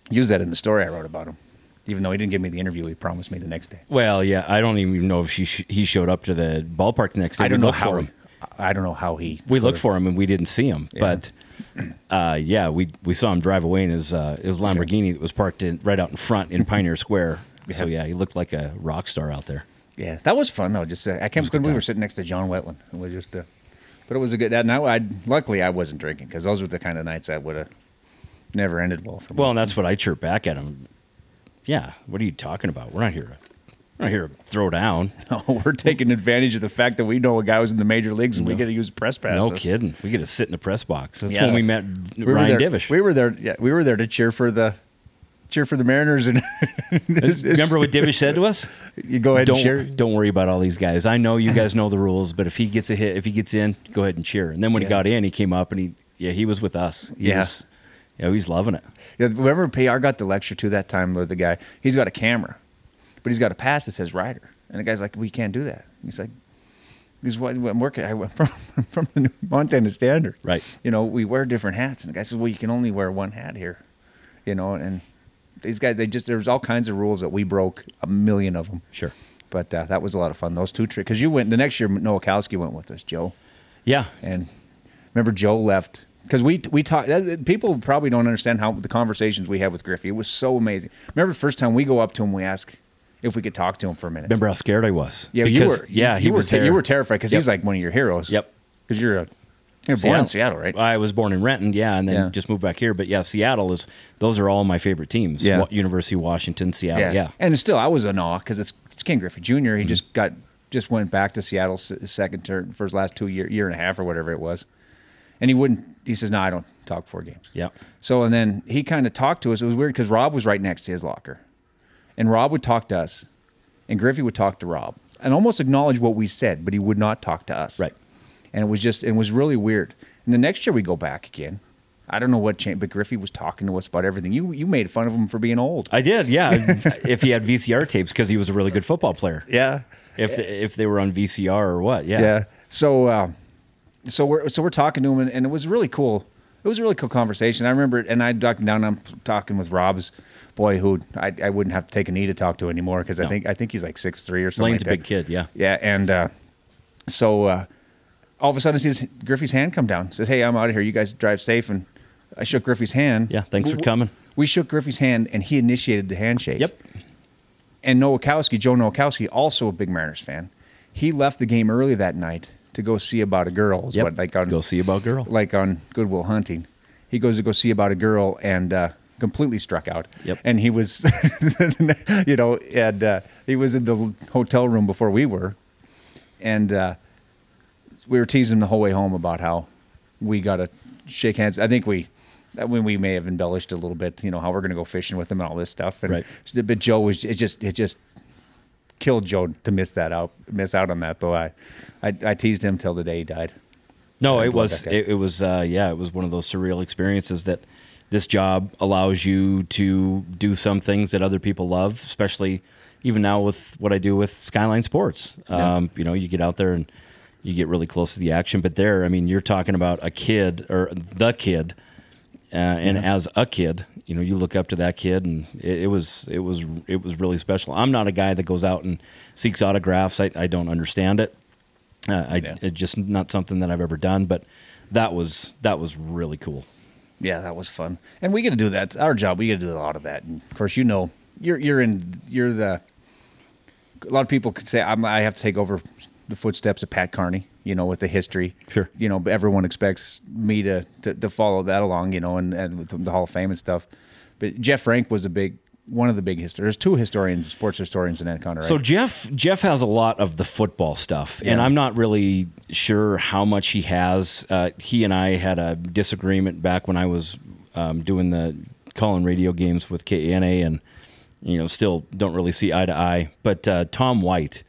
use that in the story I wrote about him. Even though he didn't give me the interview, he promised me the next day. Well, yeah, I don't even know if he sh- he showed up to the ballpark the next day. I don't know how. He. I don't know how he. We looked for him and we didn't see him, Yeah. but uh, yeah, we we saw him drive away in his uh, his Lamborghini that was parked in, right out in front in Pioneer Square. So Yeah. yeah, he looked like a rock star out there. Yeah, that was fun though. Just uh, I can't believe we were sitting next to John Wetteland. It was just, uh, but it was a good. And I, I luckily I wasn't drinking because those were the kind of nights that would have never ended well for me. Well, and that's what I chirp back at him. Yeah, what are you talking about? We're not here to we're not here to throw down. No, we're taking advantage of the fact that we know a guy was in the major leagues and we get to use press passes. No kidding. We get to sit in the press box. That's Yeah. when we met We Ryan there, Divish. We were there. Yeah, we were there to cheer for the cheer for the Mariners. And Remember what Divish said to us? You go ahead don't, and cheer. Don't worry about all these guys. I know you guys know the rules, but if he gets a hit, if he gets in, go ahead and cheer. And then when he got in, he came up and he, yeah, he was with us. He Yeah. was- yeah, he's loving it. Yeah, remember PR got the lecture too that time with the guy. He's got a camera, but he's got a pass that says rider, and the guy's like, "We can't do that." He's like, "Because what I'm working, I went from from the Montana Standard, Right. You know, we wear different hats, and the guy says, "Well, you can only wear one hat here," you know, and these guys, they just there's all kinds of rules that we broke, a million of them. Sure. But uh, that was a lot of fun. Those two trips, because you went the next year. Nowakowski went with us, Joe. Yeah. And remember, Joe left because we we talked. People probably don't understand how the conversations we had with Griffey. It was so amazing. Remember the first time we go up to him, we ask if we could talk to him for a minute. Remember how scared I was? Yeah, Because- you were. Yeah, you, he were. was ter- you were terrified because Yep. he's like one of your heroes. Yep. Because you're a you're born in Seattle, right? I was born in Renton, yeah, and then Yeah. just moved back here. But yeah, Seattle is. Those are all my favorite teams. Yeah. University of Washington, Seattle. Yeah. And still, I was in awe because it's it's Ken Griffey Jr. He Mm-hmm. just got just went back to Seattle second term for his last two year year and a half or whatever it was, and he wouldn't. He says, "No, I don't talk four games." Yeah. So and then he kind of talked to us. It was weird because Rob was right next to his locker, and Rob would talk to us, and Griffey would talk to Rob, and almost acknowledge what we said, but he would not talk to us. Right. And it was just it was really weird. And the next year we go back again. I don't know what changed, but Griffey was talking to us about everything. You you made fun of him for being old. I did, yeah. if he had VCR tapes, because he was a really good football player. Yeah. If if they were on VCR or what, yeah. Yeah. So, uh, so we're so we're talking to him, and, and it was really cool. It was a really cool conversation. I remember, and I ducked down. I'm talking with Rob's boy, who I, I wouldn't have to take a knee to talk to anymore because I think I think he's like six three or something. Lane's like a big kid, yeah. Yeah, and uh, so uh, all of a sudden, I see Griffey's hand come down. Says, "Hey, I'm out of here. You guys drive safe." And I shook Griffey's hand. Yeah, thanks for coming. We shook Griffey's hand, and he initiated the handshake. Yep. And Nowakowski, Joe Nowakowski, also a big Mariners fan. He left the game early that night to go see about a girl. is Yep. What, like on Go see about girl. like on Goodwill Hunting. He goes to go see about a girl and uh, completely struck out. Yep. And he was, you know, and uh, he was in the hotel room before we were, and uh, we were teasing him the whole way home about how we got to shake hands. I think we that when we may have embellished a little bit, you know, how we're going to go fishing with him and all this stuff. And Right. But Joe was it just it just killed Joe to miss that out, miss out on that. But I, I, I teased him till the day he died. No, it was it, it was uh, yeah, it was one of those surreal experiences that this job allows you to do some things that other people love, especially even now with what I do with Skyline Sports. Um, You know, you get out there and you get really close to the action. But there, I mean, you're talking about a kid or the kid, uh, and as a kid, you know, you look up to that kid, and it, it was it was it was really special. I'm not a guy that goes out and seeks autographs. I, I don't understand it. Uh, I it's just not something that I've ever done, but that was that was really cool. Yeah, that was fun. And we get to do that. It's our job. We get to do a lot of that. And of course, you know, you're you're in you're the. A lot of people could say I'm, I have to take over the footsteps of Pat Carney. You know, with the history. Sure. You know, everyone expects me to to, to follow that along. You know, and, and with the Hall of Fame and stuff. But Jeff Frank was a big one of the big historians. There's two historians, sports historians in Anaconda. Right? So Jeff Jeff has a lot of the football stuff, and I'm not really sure how much he has. Uh, he and I had a disagreement back when I was um, doing the calling radio games with KANA, and you know, still don't really see eye to eye. But uh, Tom White,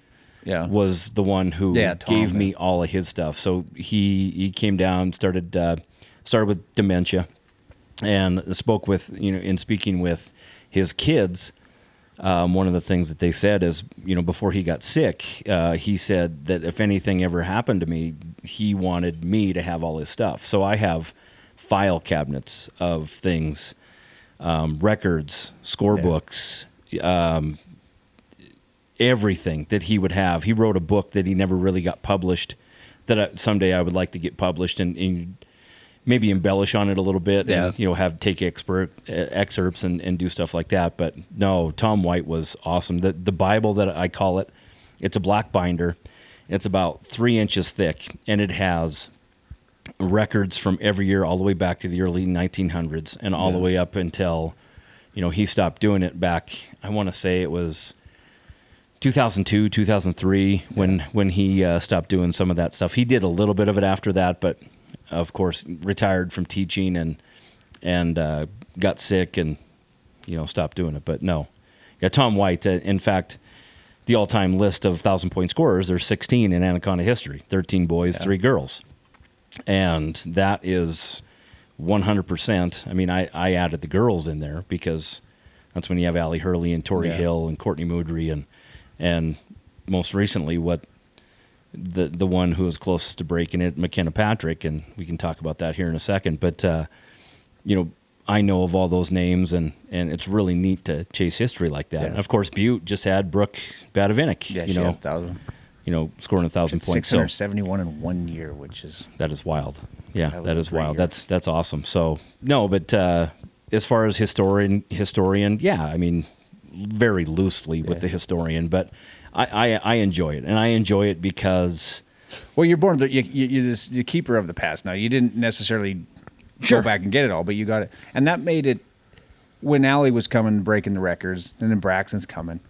yeah, was the one who Yeah, Tom, gave yeah. me all of his stuff. So he he came down, started uh, started with dementia, and spoke with you know in speaking with his kids. Um, one of the things that they said is, you know, before he got sick, uh, he said that if anything ever happened to me, he wanted me to have all his stuff. So I have file cabinets of things, um, records, scorebooks, um, everything that he would have. He wrote a book that he never really got published. That I, someday I would like to get published and, and maybe embellish on it a little bit, Yeah. and you know have take expert uh, excerpts and, and do stuff like that. But no, Tom White was awesome. The the Bible that I call it, it's a black binder. It's about three inches thick, and it has records from every year all the way back to the early 1900s and all the way up until you know he stopped doing it back i want to say it was 2002 2003 when when he uh, stopped doing some of that stuff. He did a little bit of it after that but of course retired from teaching and and uh, got sick and you know stopped doing it. But no. Yeah tom white uh, in fact the all-time list of thousand point scorers there's 16 in anaconda history. 13 boys three girls. And that is 100%. I mean, I, I added the girls in there because that's when you have Allie Hurley and Tori Yeah. Hill and Courtney Moodry and and most recently what the the one who was closest to breaking it, McKenna Patrick, and we can talk about that here in a second. But uh, you know, I know of all those names, and and it's really neat to chase history like that. Yeah. And of course, Butte just had Brooke Badavinic. Yeah, you know, thousand. you know, scoring a thousand points. Six So in one year, which is that is wild. Yeah, That that is wild. year. That's that's awesome. So no, but uh, as far as historian, historian, yeah, I mean, very loosely with the historian, but I, I I enjoy it, and I enjoy it because well, you're born the you, you, you're this, the keeper of the past. Now, you didn't necessarily Sure. go back and get it all, but you got it, and that made it. When Allie was coming, breaking the records, and then Braxton's coming,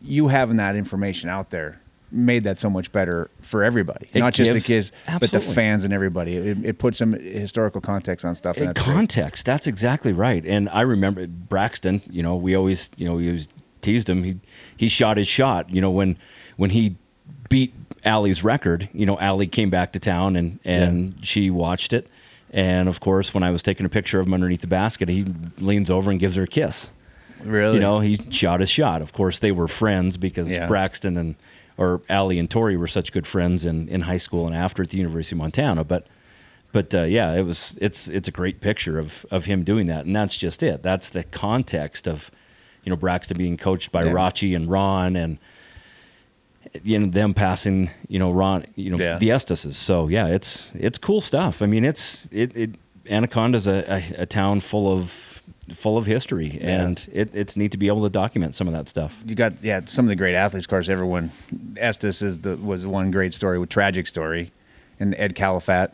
you having that information out there made that so much better for everybody, It not just the gives- kids, but the fans and everybody. It, it puts some historical context on stuff. And in that's great. context, that's exactly right. And I remember Braxton. You know, we always you know we always teased him. He he shot his shot. You know when when he beat Allie's record. You know, Allie came back to town and and she watched it. And of course, when I was taking a picture of him underneath the basket, he leans over and gives her a kiss. Really? You know, he shot his shot. Of course, they were friends because Yeah. Braxton and or Allie and Tori were such good friends in, in high school and after at the University of Montana. But but uh, yeah, it was it's it's a great picture of of him doing that, and that's just it. That's the context of you know Braxton being coached by Yeah. Rachi and Ron and you know them passing you know Ron you know Yeah. the Estises. So yeah, it's it's cool stuff. I mean, it's it, it Anaconda's a, a, a town full of full of history, and it, it's neat to be able to document some of that stuff. you got yeah some of the great athletes. Of course, everyone Estes is the was one great story with tragic story, and Ed Kalafat,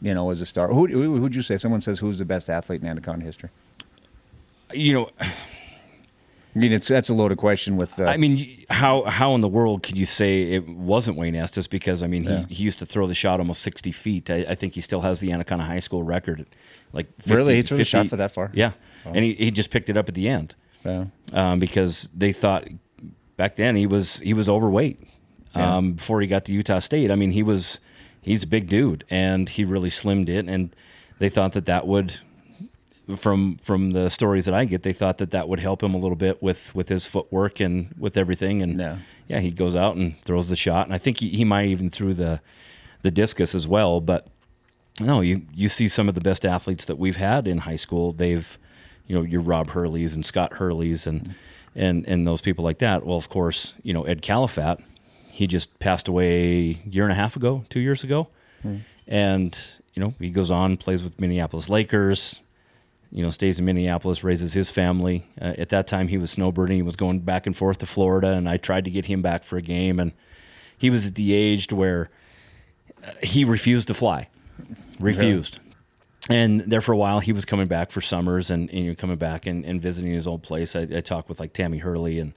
you know, was a star. Who who who'd you say? Someone says who's the best athlete in Anaconda history? you know, I mean, it's that's a loaded question. With uh, I mean, how how in the world could you say it wasn't Wayne Estes? Because I mean, he, Yeah. he used to throw the shot almost sixty feet. I, I think he still has the Anaconda High School record. Like 50, Really? He threw the shot for that far? Yeah, Oh. and he, he just picked it up at the end. Yeah. um, because they thought back then he was he was overweight Yeah. um, before he got to Utah State. I mean, he was he's a big dude, and he really slimmed it, and they thought that that would. From from the stories that I get, they thought that that would help him a little bit with with his footwork and with everything. And yeah, he goes out and throws the shot, and I think he, he might even threw the the discus as well. But no, you you see some of the best athletes that we've had in high school. They've, you know, your Rob Hurleys and Scott Hurleys and and and those people like that. Well, of course, you know Ed Kalafat. He just passed away a year and a half ago, two years ago, Hmm. and you know he goes on, plays with Minneapolis Lakers. You know, stays in Minneapolis, raises his family. Uh, at that time, he was snowbirding. He was going back and forth to Florida, and I tried to get him back for a game, and he was at the age where uh, he refused to fly, refused. And there for a while, he was coming back for summers and, and you know, coming back and, and visiting his old place. I, I talked with like Tammy Hurley, and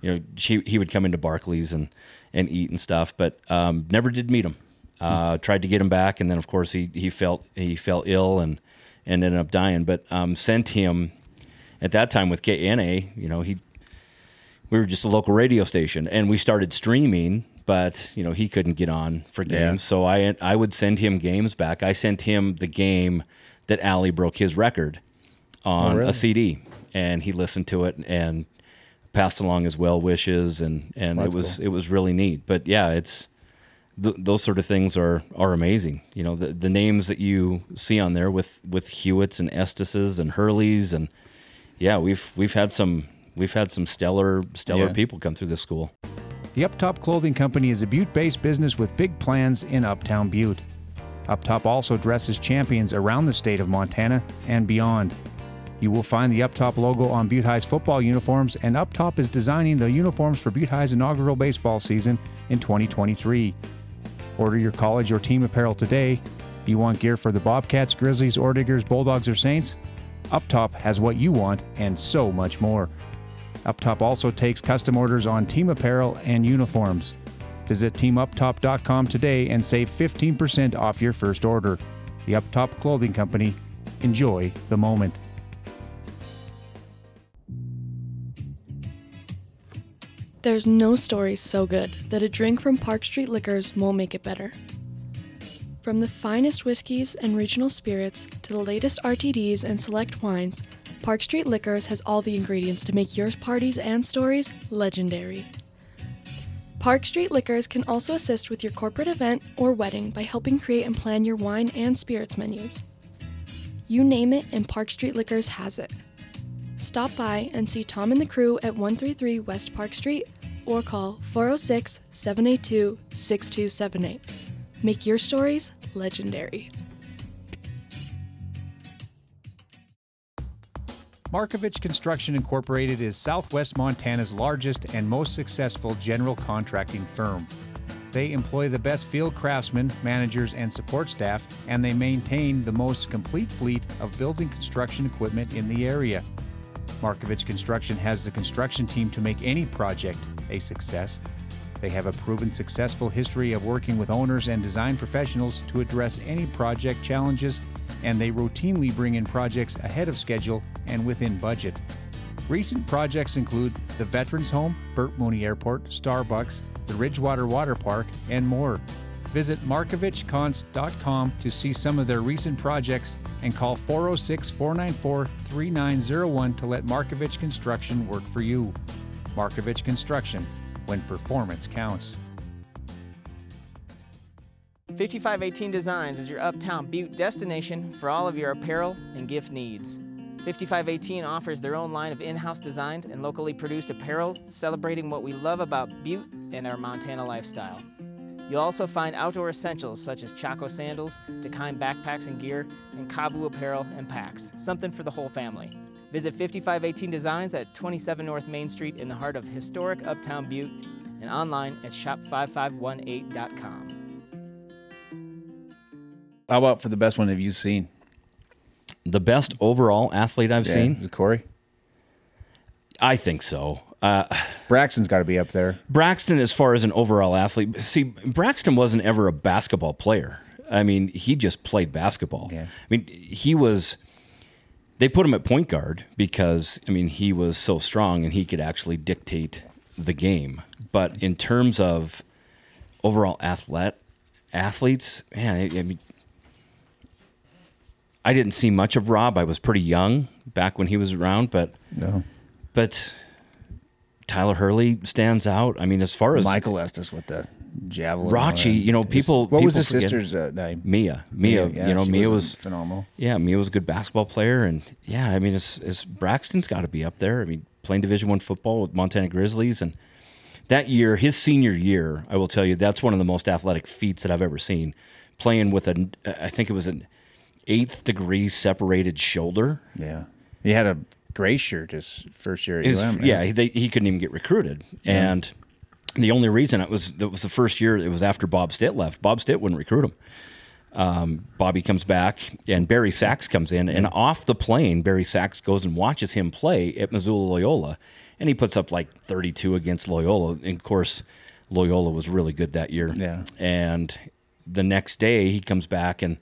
you know she, he would come into Barclays and and eat and stuff, but um, never did meet him. Uh, Tried to get him back, and then of course he he felt he fell ill and and ended up dying. But um, sent him at that time with KNA. You know he we were just a local radio station and we started streaming but you know he couldn't get on for games Yeah. so i i would send him games back i sent him the game that Ali broke his record on Oh, really? a cd and he listened to it and passed along his well wishes and and That's it was cool. it was really neat but yeah it's th- those sort of things are are amazing you know the the names that you see on there with with Hewitts and Estises and Hurleys and yeah we've we've had some we've had some stellar stellar Yeah. people come through this school The Uptop Clothing Company is a Butte based business with big plans in Uptown Butte. Uptop also dresses champions around the state of Montana and beyond. You will find the Uptop logo on Butte High's football uniforms, and Uptop is designing the uniforms for Butte High's inaugural baseball season in 2023. Order your college or team apparel today. You want gear for the Bobcats, Grizzlies, Orediggers, Bulldogs, or Saints? Uptop has what you want and so much more. Uptop also takes custom orders on team apparel and uniforms. Visit teamuptop.com today and save 15% off your first order. The Uptop Clothing Company. Enjoy the moment. There's no story so good that a drink from Park Street Liquors won't make it better. From the finest whiskeys and regional spirits to the latest RTDs and select wines, Park Street Liquors has all the ingredients to make your parties and stories legendary. Park Street Liquors can also assist with your corporate event or wedding by helping create and plan your wine and spirits menus. You name it, and Park Street Liquors has it. Stop by and see Tom and the crew at 133 West Park Street or call 406 782 6278. Make your stories legendary. Markovich Construction Incorporated is Southwest Montana's largest and most successful general contracting firm. They employ the best field craftsmen, managers, and support staff, and they maintain the most complete fleet of building construction equipment in the area. Markovich Construction has the construction team to make any project a success. They have a proven successful history of working with owners and design professionals to address any project challenges, and they routinely bring in projects ahead of schedule and within budget. Recent projects include the Veterans Home, Bert Mooney Airport, Starbucks, the Ridgewater Water Park, and more. Visit markovichcons.com to see some of their recent projects and call 406 494 3901 to let Markovich Construction work for you. Markovich Construction, when performance counts. 5518 Designs is your uptown butte destination for all of your apparel and gift needs. 5518 offers their own line of in house designed and locally produced apparel celebrating what we love about Butte and our Montana lifestyle. You'll also find outdoor essentials such as Chaco sandals, Dakine backpacks and gear, and Kavu apparel and packs, something for the whole family. Visit 5518 Designs at 27 North Main Street in the heart of historic Uptown Butte and online at shop5518.com. How about for the best one have you seen? The best overall athlete I've Yeah, seen is it Corey. I think so. Uh, Braxton's got to be up there. Braxton, as far as an overall athlete, see, Braxton wasn't ever a basketball player. I mean, he just played basketball. I mean, he was. They put him at point guard because I mean he was so strong and he could actually dictate the game. But in terms of overall athlete athletes, man, I, I mean, I didn't see much of Rob. I was pretty young back when he was around, but No. but Tyler Hurley stands out. I mean, as far as Michael Estes with the javelin. Rachi, you know, people. What was his forget- sister's uh, name? Mia. Mia. yeah, you know, Mia was was phenomenal. Yeah, Mia was a good basketball player, and yeah, I mean, it's, it's Braxton's got to be up there. I mean, playing Division One football with Montana Grizzlies, and that year, his senior year, I will tell you, that's one of the most athletic feats that I've ever seen. Playing with a, I think it was an eighth degree separated shoulder. Yeah, he had a gray shirt his first year at His- UM. yeah, he, they, he couldn't even get recruited, Yeah. and the only reason it was that was the first year. It was after Bob Stitt left. Bob Stitt wouldn't recruit him. Um, Bobby comes back, and Barry Sachs comes in, and off the plane, Barry Sachs goes and watches him play at Missoula Loyola, and he puts up like 32 against Loyola. And of course, Loyola was really good that year. Yeah. And the next day, he comes back and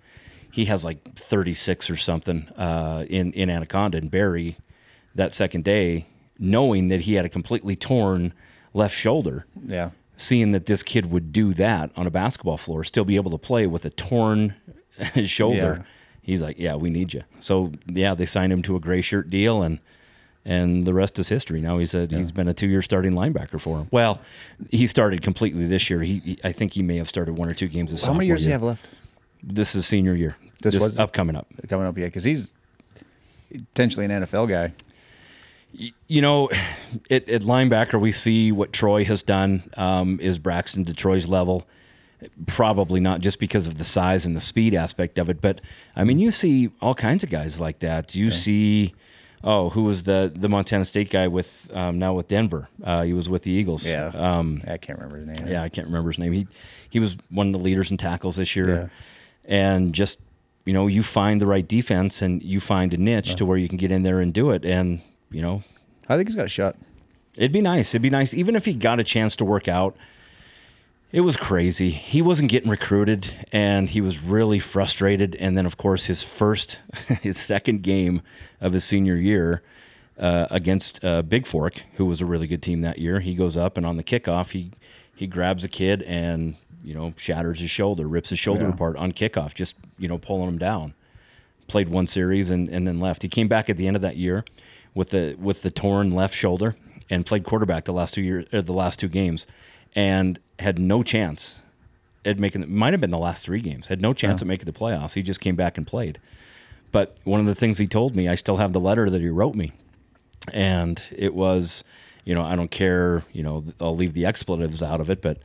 he has like 36 or something uh, in in Anaconda, and Barry that second day, knowing that he had a completely torn left shoulder. Yeah. Seeing that this kid would do that on a basketball floor, still be able to play with a torn shoulder, Yeah. he's like, "Yeah, we need you." So yeah, they signed him to a gray shirt deal, and and the rest is history. Now he's a, he's been a two year starting linebacker for him. Well, he started completely this year. He, he- I think he may have started one or two games this summer. How many years he year. have left? This is senior year. This This, was- up coming up. Coming up, yeah, because he's potentially an NFL guy. You know, at, at linebacker, we see what Troy has done. Um, is Braxton to Troy's level? Probably not, just because of the size and the speed aspect of it. But I mean, you see all kinds of guys like that. You see, oh, who was the the Montana State guy with um, now with Denver? Uh, he was with the Eagles. Yeah. um, I can't remember his name. yeah, I can't remember his name. He he was one of the leaders in tackles this year, and just you know, you find the right defense and you find a niche to where you can get in there and do it, and you know, I think he's got a shot. It'd be nice. It'd be nice, even if he got a chance to work out. It was crazy. He wasn't getting recruited, and he was really frustrated. And then, of course, his first, his second game of his senior year uh, against uh, Big Fork, who was a really good team that year, he goes up and on the kickoff, he he grabs a kid and you know shatters his shoulder, rips his shoulder Yeah. apart on kickoff, just you know pulling him down played one series and, and then left. He came back at the end of that year with the with the torn left shoulder and played quarterback the last two years the last two games and had no chance at making it might have been the last three games had no chance Yeah. at making the playoffs. He just came back and played. But one of the things he told me i still have the letter that he wrote me. And it was you know i don't care you know i'll leave the expletives out of it but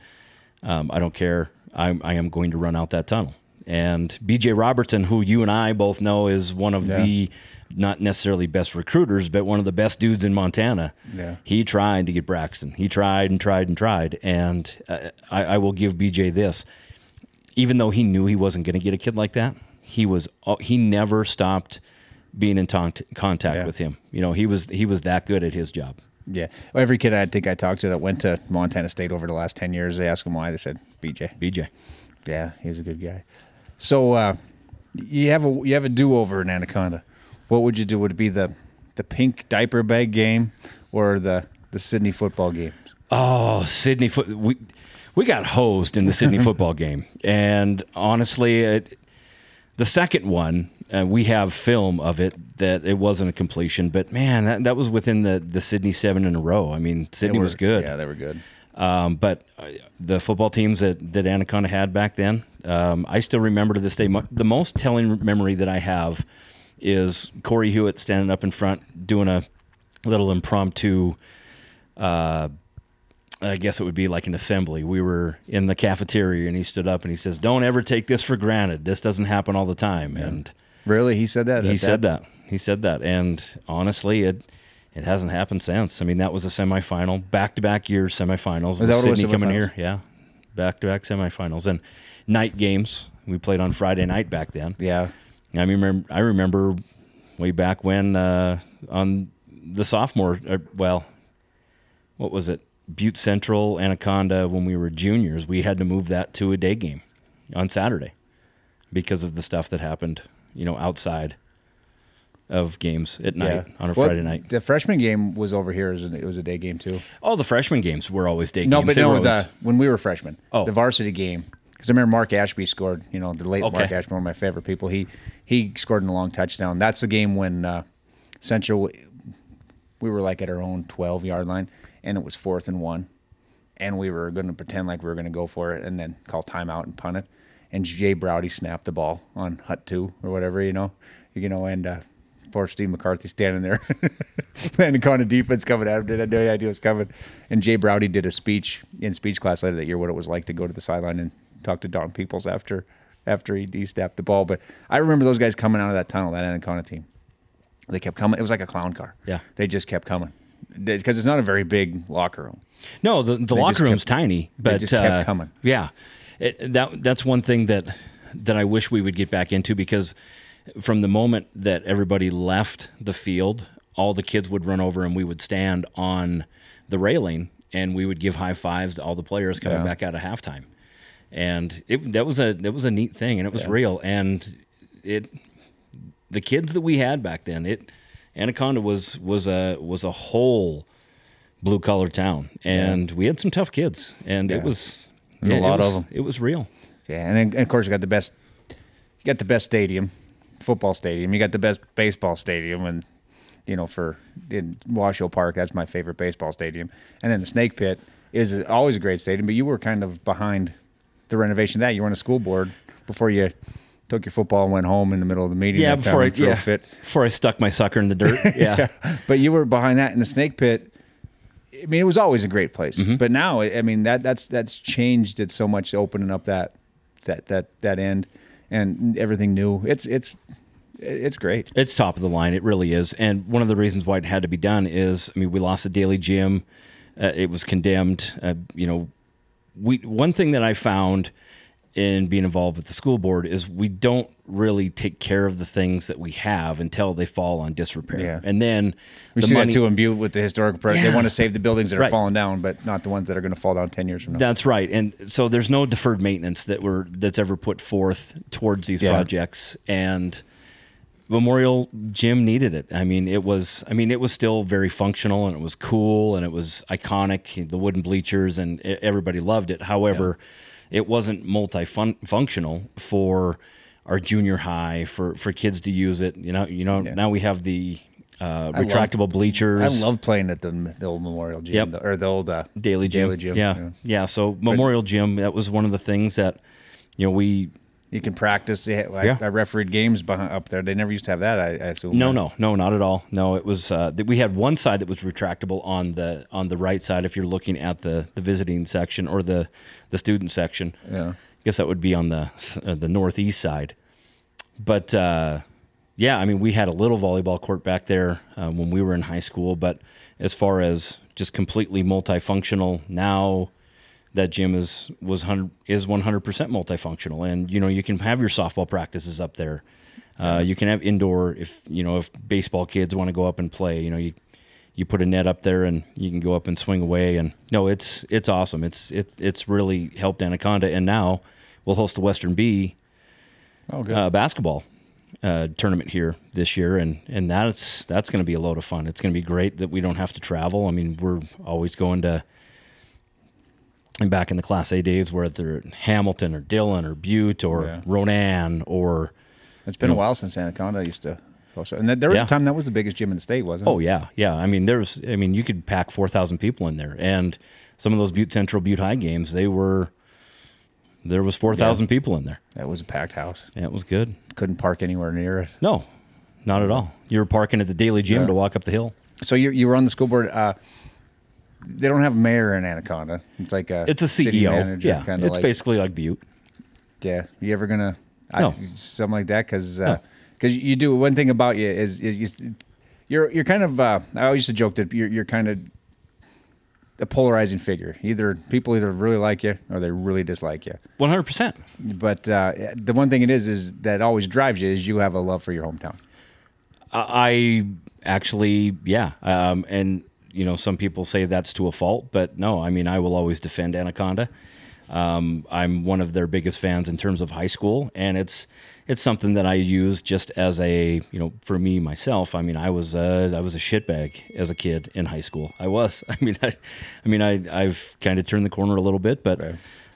um, i don't care. I'm, i am going to run out that tunnel and bj robertson who you and i both know is one of Yeah. the not necessarily best recruiters but one of the best dudes in montana Yeah. he tried to get braxton he tried and tried and tried and uh, I, I will give bj this even though he knew he wasn't going to get a kid like that he was uh, he never stopped being in contact Yeah. with him you know he was he was that good at his job Yeah. Every kid I think I talked to that went to Montana State over the last 10 years, they asked him why. They said, BJ. bj Yeah, he was a good guy. So uh, you have a you have a do over in Anaconda. What would you do? Would it be the the pink diaper bag game or the the Sydney football game? Oh, Sydney foot. We we got hosed in the Sydney football game, and honestly, it, the second one uh, we have film of it that it wasn't a completion, but man, that, that was within the the Sydney seven in a row. I mean, Sydney were- was good. yeah, they were good. Um, but uh, the football teams that, that Anaconda had back then, um, I still remember to this day. The most telling memory that I have is Corey Hewitt standing up in front doing a little impromptu. Uh, I guess it would be like an assembly. We were in the cafeteria, and he stood up and he says, "Don't ever take this for granted. This doesn't happen all the time." And Really, he said that. he At said that. He said that, and honestly, it it hasn't happened since. I mean, that was a semifinal, back to back years semifinals. Is that what Sydney coming here, yeah, back to back semifinals and night games. We played on Friday night back then. Yeah, I remember. I remember way back when uh, on the sophomore, uh, well, what was it? Butte Central, Anaconda, when we were juniors, we had to move that to a day game on Saturday because of the stuff that happened, you know, outside of games at night on a Well, Friday night. The freshman game was over here. As it was a day game too. All the freshman games were always day games. No, games. but They no, the, always- when we were freshmen, Oh. the varsity game. Because I remember Mark Ashby scored. You know, the late Mark Okay. Ashby, one of my favorite people. He he scored in a long touchdown. That's the game when uh, Central. We were like at our own twelve yard line, and it was fourth and one, and we were going to pretend like we were going to go for it, and then call timeout and punt it. And Jay Browdy snapped the ball on hut two or whatever, you know, you know, and uh, poor Steve McCarthy standing there, playing the kind of defense coming at him. Did I no idea it was coming? And Jay Browdy did a speech in speech class later that year what it was like to go to the sideline and talk to Don Peoples after after he, he snapped the ball. But I remember those guys coming out of that tunnel, that Anaconda team. They kept coming. It was like a clown car. Yeah. they just kept coming because it's not a very big locker room. No, the, the locker room's kept- tiny, they but just kept uh, coming. Yeah, it, that that's one thing that that I wish we would get back into because from the moment that everybody left the field, all the kids would run over and we would stand on the railing and we would give high fives to all the players coming Yeah. back out of halftime, and it that was a that was a neat thing and it was Yeah. real and it the kids that we had back then it Anaconda was was a was a whole blue collar town, and we had some tough kids, and Yeah. it was And a yeah, lot of them. It was real. Yeah, and then and of course you got the best, you got the best stadium, football stadium. You got the best baseball stadium, and you know for in Washoe Park, that's my favorite baseball stadium. And then the Snake Pit is always a great stadium, but you were kind of behind the renovation of that. You were on a school board before you took your football and went home in the middle of the meeting. Yeah, before I and threw a yeah, fit. before I stuck my sucker in the dirt. Yeah, but you were behind that in the snake pit. I mean, it was always a great place, Mm-hmm. but now, I mean, that that's that's changed it so much, opening up that that that that end and everything new. It's it's it's great. It's top of the line. It really is. And one of the reasons why it had to be done is, I mean, we lost the daily gym. Uh, it was condemned. Uh, you know, we one thing that I found in being involved with the school board is we don't really take care of the things that we have until they fall on disrepair. Yeah. And then We the see money, that too in Butte with the historic. Pro- They want to save the buildings that are Right. falling down, but not the ones that are going to fall down ten years from now. That's right, and so there's no deferred maintenance that were that's ever put forth towards these Yeah. projects, and Memorial Gym needed it. I mean, it was I mean it was still very functional and it was cool and it was iconic. The wooden bleachers and everybody loved it. However, it wasn't multi-functional for our junior high for for kids to use it. You know, you know now we have the uh, I love- retractable bleachers. I love playing at the, the old Memorial Gym Yep. the- or the old uh, Daily Gym. Daily Gym. Yeah. yeah. So Memorial Gym, that was one of the things that, you know, we. You can practice. They, I, Yeah. I refereed games behind, up there. They never used to have that. I, I assume. No, no, no, not at all. No, it was. Uh, that we had one side that was retractable on the on the right side. If you're looking at the the visiting section or the the student section, Yeah. I guess that would be on the uh, the northeast side. But uh, yeah, I mean, we had a little volleyball court back there uh, when we were in high school. But as far as just completely multifunctional now, that gym is was hundred is one hundred percent multifunctional, and you know you can have your softball practices up there. Uh, you can have indoor if you know if baseball kids want to go up and play. You know you you put a net up there and you can go up and swing away. And no, it's it's awesome. It's it's it's really helped Anaconda, and now we'll host the Western B Oh, uh, basketball uh, tournament here this year, and and that's that's going to be a load of fun. It's going to be great that we don't have to travel. I mean, we're always going to. And back in the Class A days, whether Hamilton or Dillon or Butte or Yeah. Ronan or It's been a know, while since Anaconda used to. Also, and there was Yeah. a time that was the biggest gym in the state, wasn't it? Oh yeah, yeah. I mean, there's. I mean, you could pack four thousand people in there, and some of those Butte Central, Butte High games, they were. There was four thousand people in there. That was a packed house. Yeah, it was good. Couldn't park anywhere near it. No, not at all. You were parking at the Daily Gym Yeah. to walk up the hill. So you you were on the school board. Uh, they don't have a mayor in Anaconda. It's like a It's a CEO. manager, yeah, it's like, basically like Butte. Yeah, you ever gonna No. I, something like that? Because No. you do one thing about you is, is you, you're you're kind of. Uh, I always used to joke that you're you're kind of a polarizing figure. Either people either really like you or they really dislike you. One hundred percent. But uh, the one thing it is is that always drives you is you have a love for your hometown. I actually, yeah. Um, and you know, some people say that's to a fault, but no. I mean, I will always defend Anaconda. Um, I'm one of their biggest fans in terms of high school, and it's it's something that I use just as a you know for me myself. I mean, I was uh, I was a shitbag as a kid in high school. I was. I mean, I, I mean, I I've kind of turned the corner a little bit, but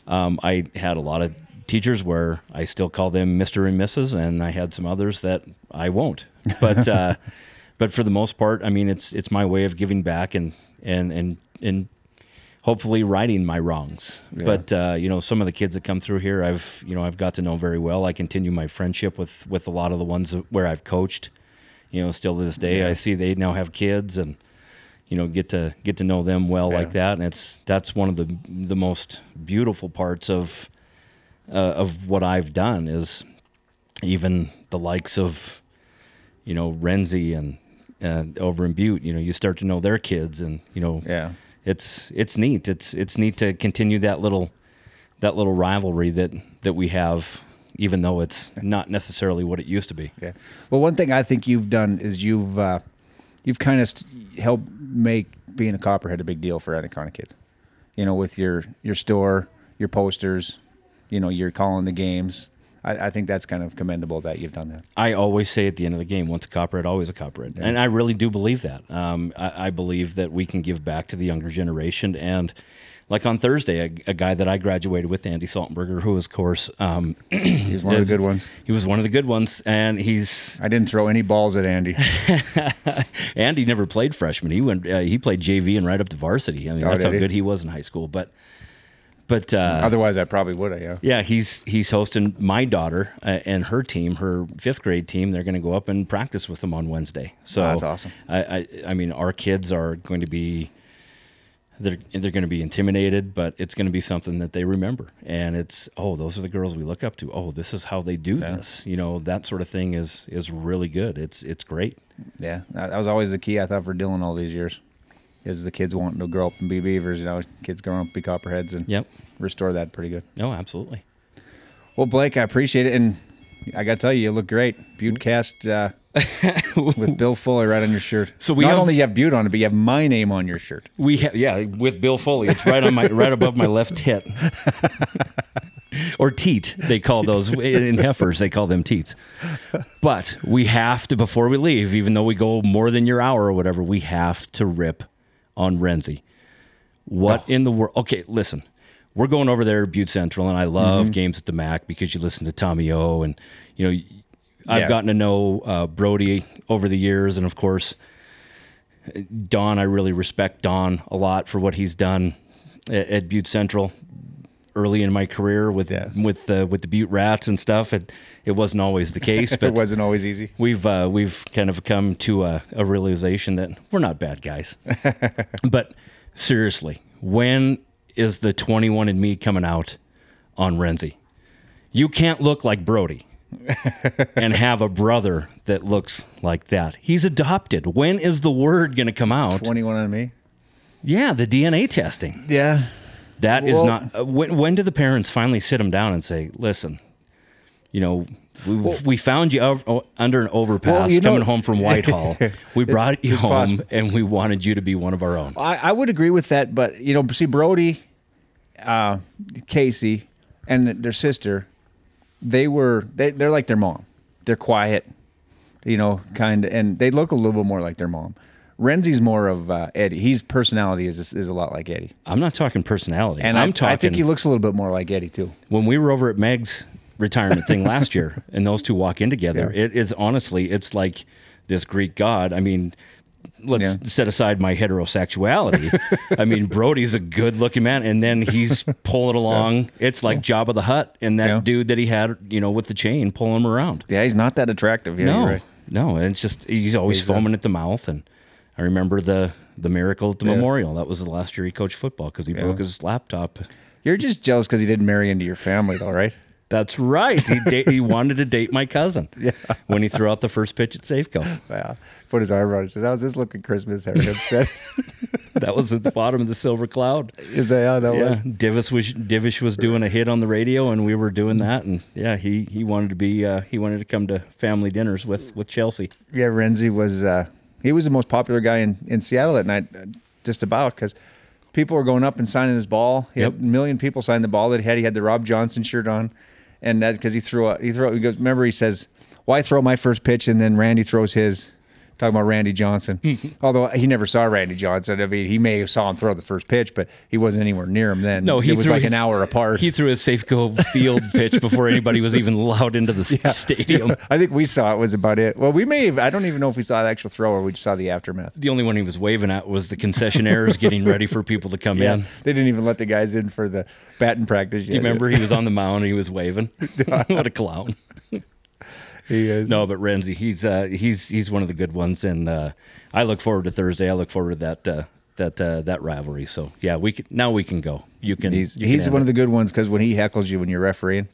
um, I had a lot of teachers where I still call them Mister and Mrs. And I had some others that I won't. But uh, but for the most part, I mean, it's it's my way of giving back and and and and hopefully righting my wrongs. Yeah. But uh, you know, some of the kids that come through here, I've you know I've got to know very well. I continue my friendship with with a lot of the ones where I've coached. You know, still to this day, Yeah. I see they now have kids and you know get to get to know them well Yeah. like that, and it's that's one of the the most beautiful parts of uh, of what I've done is even the likes of you know Renzi and uh, over in Butte. You know, you start to know their kids, and you know, yeah, it's it's neat. It's it's neat to continue that little that little rivalry that that we have, even though it's not necessarily what it used to be. Yeah. Well, one thing I think you've done is you've uh, you've kind of st- helped make being a copperhead a big deal for Anaconda kids. You know, with your your store, your posters, you know, you're calling the games. I, I think that's kind of commendable that you've done that. I always say at the end of the game, once a copperhead, always a copperhead. And I really do believe that. Um, I, I believe that we can give back to the younger generation. And like on Thursday, a, a guy that I graduated with, Andy Saltenberger, who was, of course, um, He's one of the good ones. He was one of the good ones. And he's. I didn't throw any balls at Andy. Andy never played freshman. He went. Uh, he played JV and right up to varsity. I mean, Oh, that's how he? good he was in high school. But, but uh, Otherwise, I probably would have. Yeah. yeah, he's he's hosting my daughter uh, and her team, her fifth grade team. They're going to go up and practice with them on Wednesday. So Oh, that's awesome. I, I I mean, our kids are going to be they're they're going to be intimidated, but it's going to be something that they remember. And it's oh, those are the girls we look up to. Oh, this is how they do this. You know, that sort of thing is is really good. It's it's great. Yeah, that was always the key I thought for Dillon all these years, is the kids wanting to grow up and be beavers. You know, kids growing up to be copperheads and Yep. restore that pretty good. No, absolutely. Well, Blake, I appreciate it, and I got to tell you, you look great. Buttecast uh, with Bill Foley right on your shirt. So we not have- only you have Butte on it, but you have my name on your shirt. We ha- yeah, with Bill Foley. It's right on my right above my left tit. or teat, they call those in heifers. They call them teats. But we have to before we leave, even though we go more than your hour or whatever, we have to rip on Renzi. What in the world? Okay, listen. We're going over there Butte Central, and I love Mhm. games at the Mac because you listen to Tommy O, and you know, I've Yeah. gotten to know uh, Brodie over the years, and of course, Don, I really respect Don a lot for what he's done at, at Butte Central early in my career with with uh, with the Butte Rats and stuff. It it wasn't always the case, but it wasn't always easy. We've uh, we've kind of come to a, a realization that we're not bad guys. but seriously, when is the 21 and me coming out on Renzi? You can't look like Brodie and have a brother that looks like that. He's adopted. When is the word going to come out? 21 on me? Yeah, the DNA testing. Yeah. That is Well- not. Uh, when, when do the parents finally sit them down and say, listen, you know, we, we found you out, o- under an overpass Well, you know- coming home from Whitehall. We brought you home possible. and we wanted you to be one of our own. I, I would agree with that, but you know, see Brodie, uh, Casey, and their sister, they were they, they're like their mom. They're quiet, you know, kind of, and they look a little bit more like their mom. Renzi's more of uh, Eddie. His personality is is a lot like Eddie, I'm not talking personality. and I'm I, talking. I think he looks a little bit more like Eddie too. when we were over at Meg's retirement thing last year, and those two walk in together, Yeah. it is honestly, it's like this Greek god. I mean, let's Yeah. set aside my heterosexuality. I mean, Brodie's a good-looking man, and then he's pulling along. It's like Jabba the Hutt and that Yeah. dude that he had, you know, with the chain pulling him around. Yeah, he's not that attractive. Yeah, no, right. no, and it's just he's always He's, uh, foaming at the mouth. And I remember the the miracle at the Yeah. memorial. That was the last year he coached football because he Yeah. broke his laptop. You're just jealous because he didn't marry into your family, though, right? That's right. He da- he wanted to date my cousin. Yeah. When he threw out the first pitch at Safeco. Yeah. Put his arm around and Says, "How's this looking Christmas, Harry Hempstead?" That was at the bottom of the silver cloud. Is that how that yeah. was? Divish was Divish was doing a hit on the radio, and we were doing that, and yeah, he he wanted to be uh, he wanted to come to family dinners with with Chelsea. Yeah, Renzi was uh, He was the most popular guy in, in Seattle that night, uh, just about because people were going up and signing his ball. He Yep. had a million people signed the ball that he had. He had the Rob Johnson shirt on, and that because he threw he threw he goes. Remember he says, "Why throw my first pitch and then Randy throws his." Talking about Randy Johnson, mm-hmm. although he never saw Randy Johnson. I mean, he may have saw him throw the first pitch, but he wasn't anywhere near him then. No, he it was like his- an hour apart. He threw a Safeco Field pitch before anybody was even allowed into the s- stadium. I think we saw it was about it. Well, we may have. I don't even know if we saw the actual throw or we just saw the aftermath. The only one he was waving at was the concessionaires getting ready for people to come Yeah, in. they didn't even let the guys in for the batting practice. Yet. Do you remember he was on the mound and he was waving? what a clown! He is. No, but Renzi, he's uh, he's he's one of the good ones, and uh, I look forward to Thursday. I look forward to that uh, that uh, that rivalry. So yeah, we can, now we can go. You can. He's you can he's one of the good ones because when he heckles you when you're refereeing,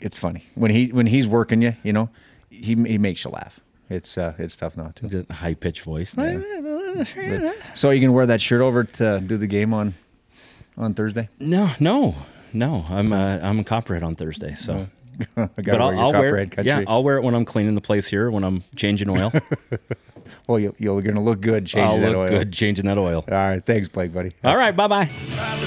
it's funny. When he when he's working you, you know, he he makes you laugh. It's uh it's tough not to. the high pitched voice. But- so you can wear that shirt over to do the game on on Thursday. No, no, no. I'm uh, I'm a copperhead on Thursday, so. I but gotta I'll, wear I'll wear it. country. Yeah, I'll wear it when I'm cleaning the place here. When I'm changing oil, well, you, you're gonna look good changing I'll that look oil. good changing that oil. All right, thanks, Blake, buddy. All right, bye bye. Proud to